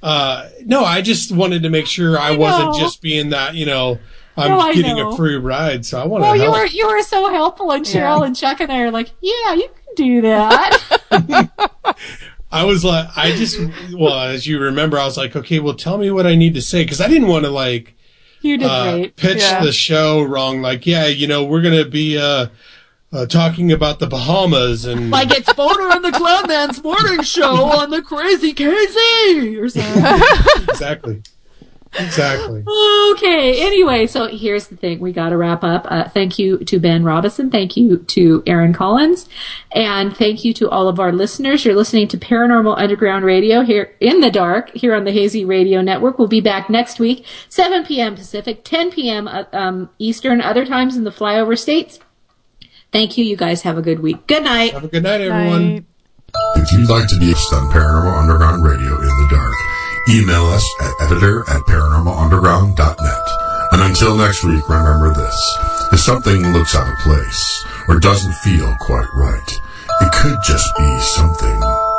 uh, no, I just wanted to make sure I, wasn't just being that. You know, I'm No, getting know. a free ride, so I want to Well, you were you were so helpful, and Cheryl Yeah. and Chuck and I are like, "Yeah, you can do that." I was like, I just, well, as you remember, I was like, okay, well, tell me what I need to say because I didn't want to like you did uh, great. pitch Yeah. the show wrong. Like, yeah, you know, we're gonna be uh, uh, talking about the Bahamas and Like it's Boner and the Clemens morning show on the Crazy KZ or something. exactly, exactly. Okay. Anyway, so here's the thing. We got to wrap up. Uh, thank you to Ben Robinson. Thank you to Aaron Collins. And thank you to all of our listeners. You're listening to Paranormal Underground Radio here in the dark, here on the Hazy Radio Network. We'll be back next week, 7 p.m. Pacific, 10 p.m. uh, um, Eastern, other times in the flyover states. Thank you. You guys have a good week. Good night. Have a good night, everyone. Night. If you'd like to be a guest on Paranormal Underground Radio in the dark, email us at editor at paranormalunderground.net. And until next week, remember this. If something looks out of place or doesn't feel quite right, it could just be something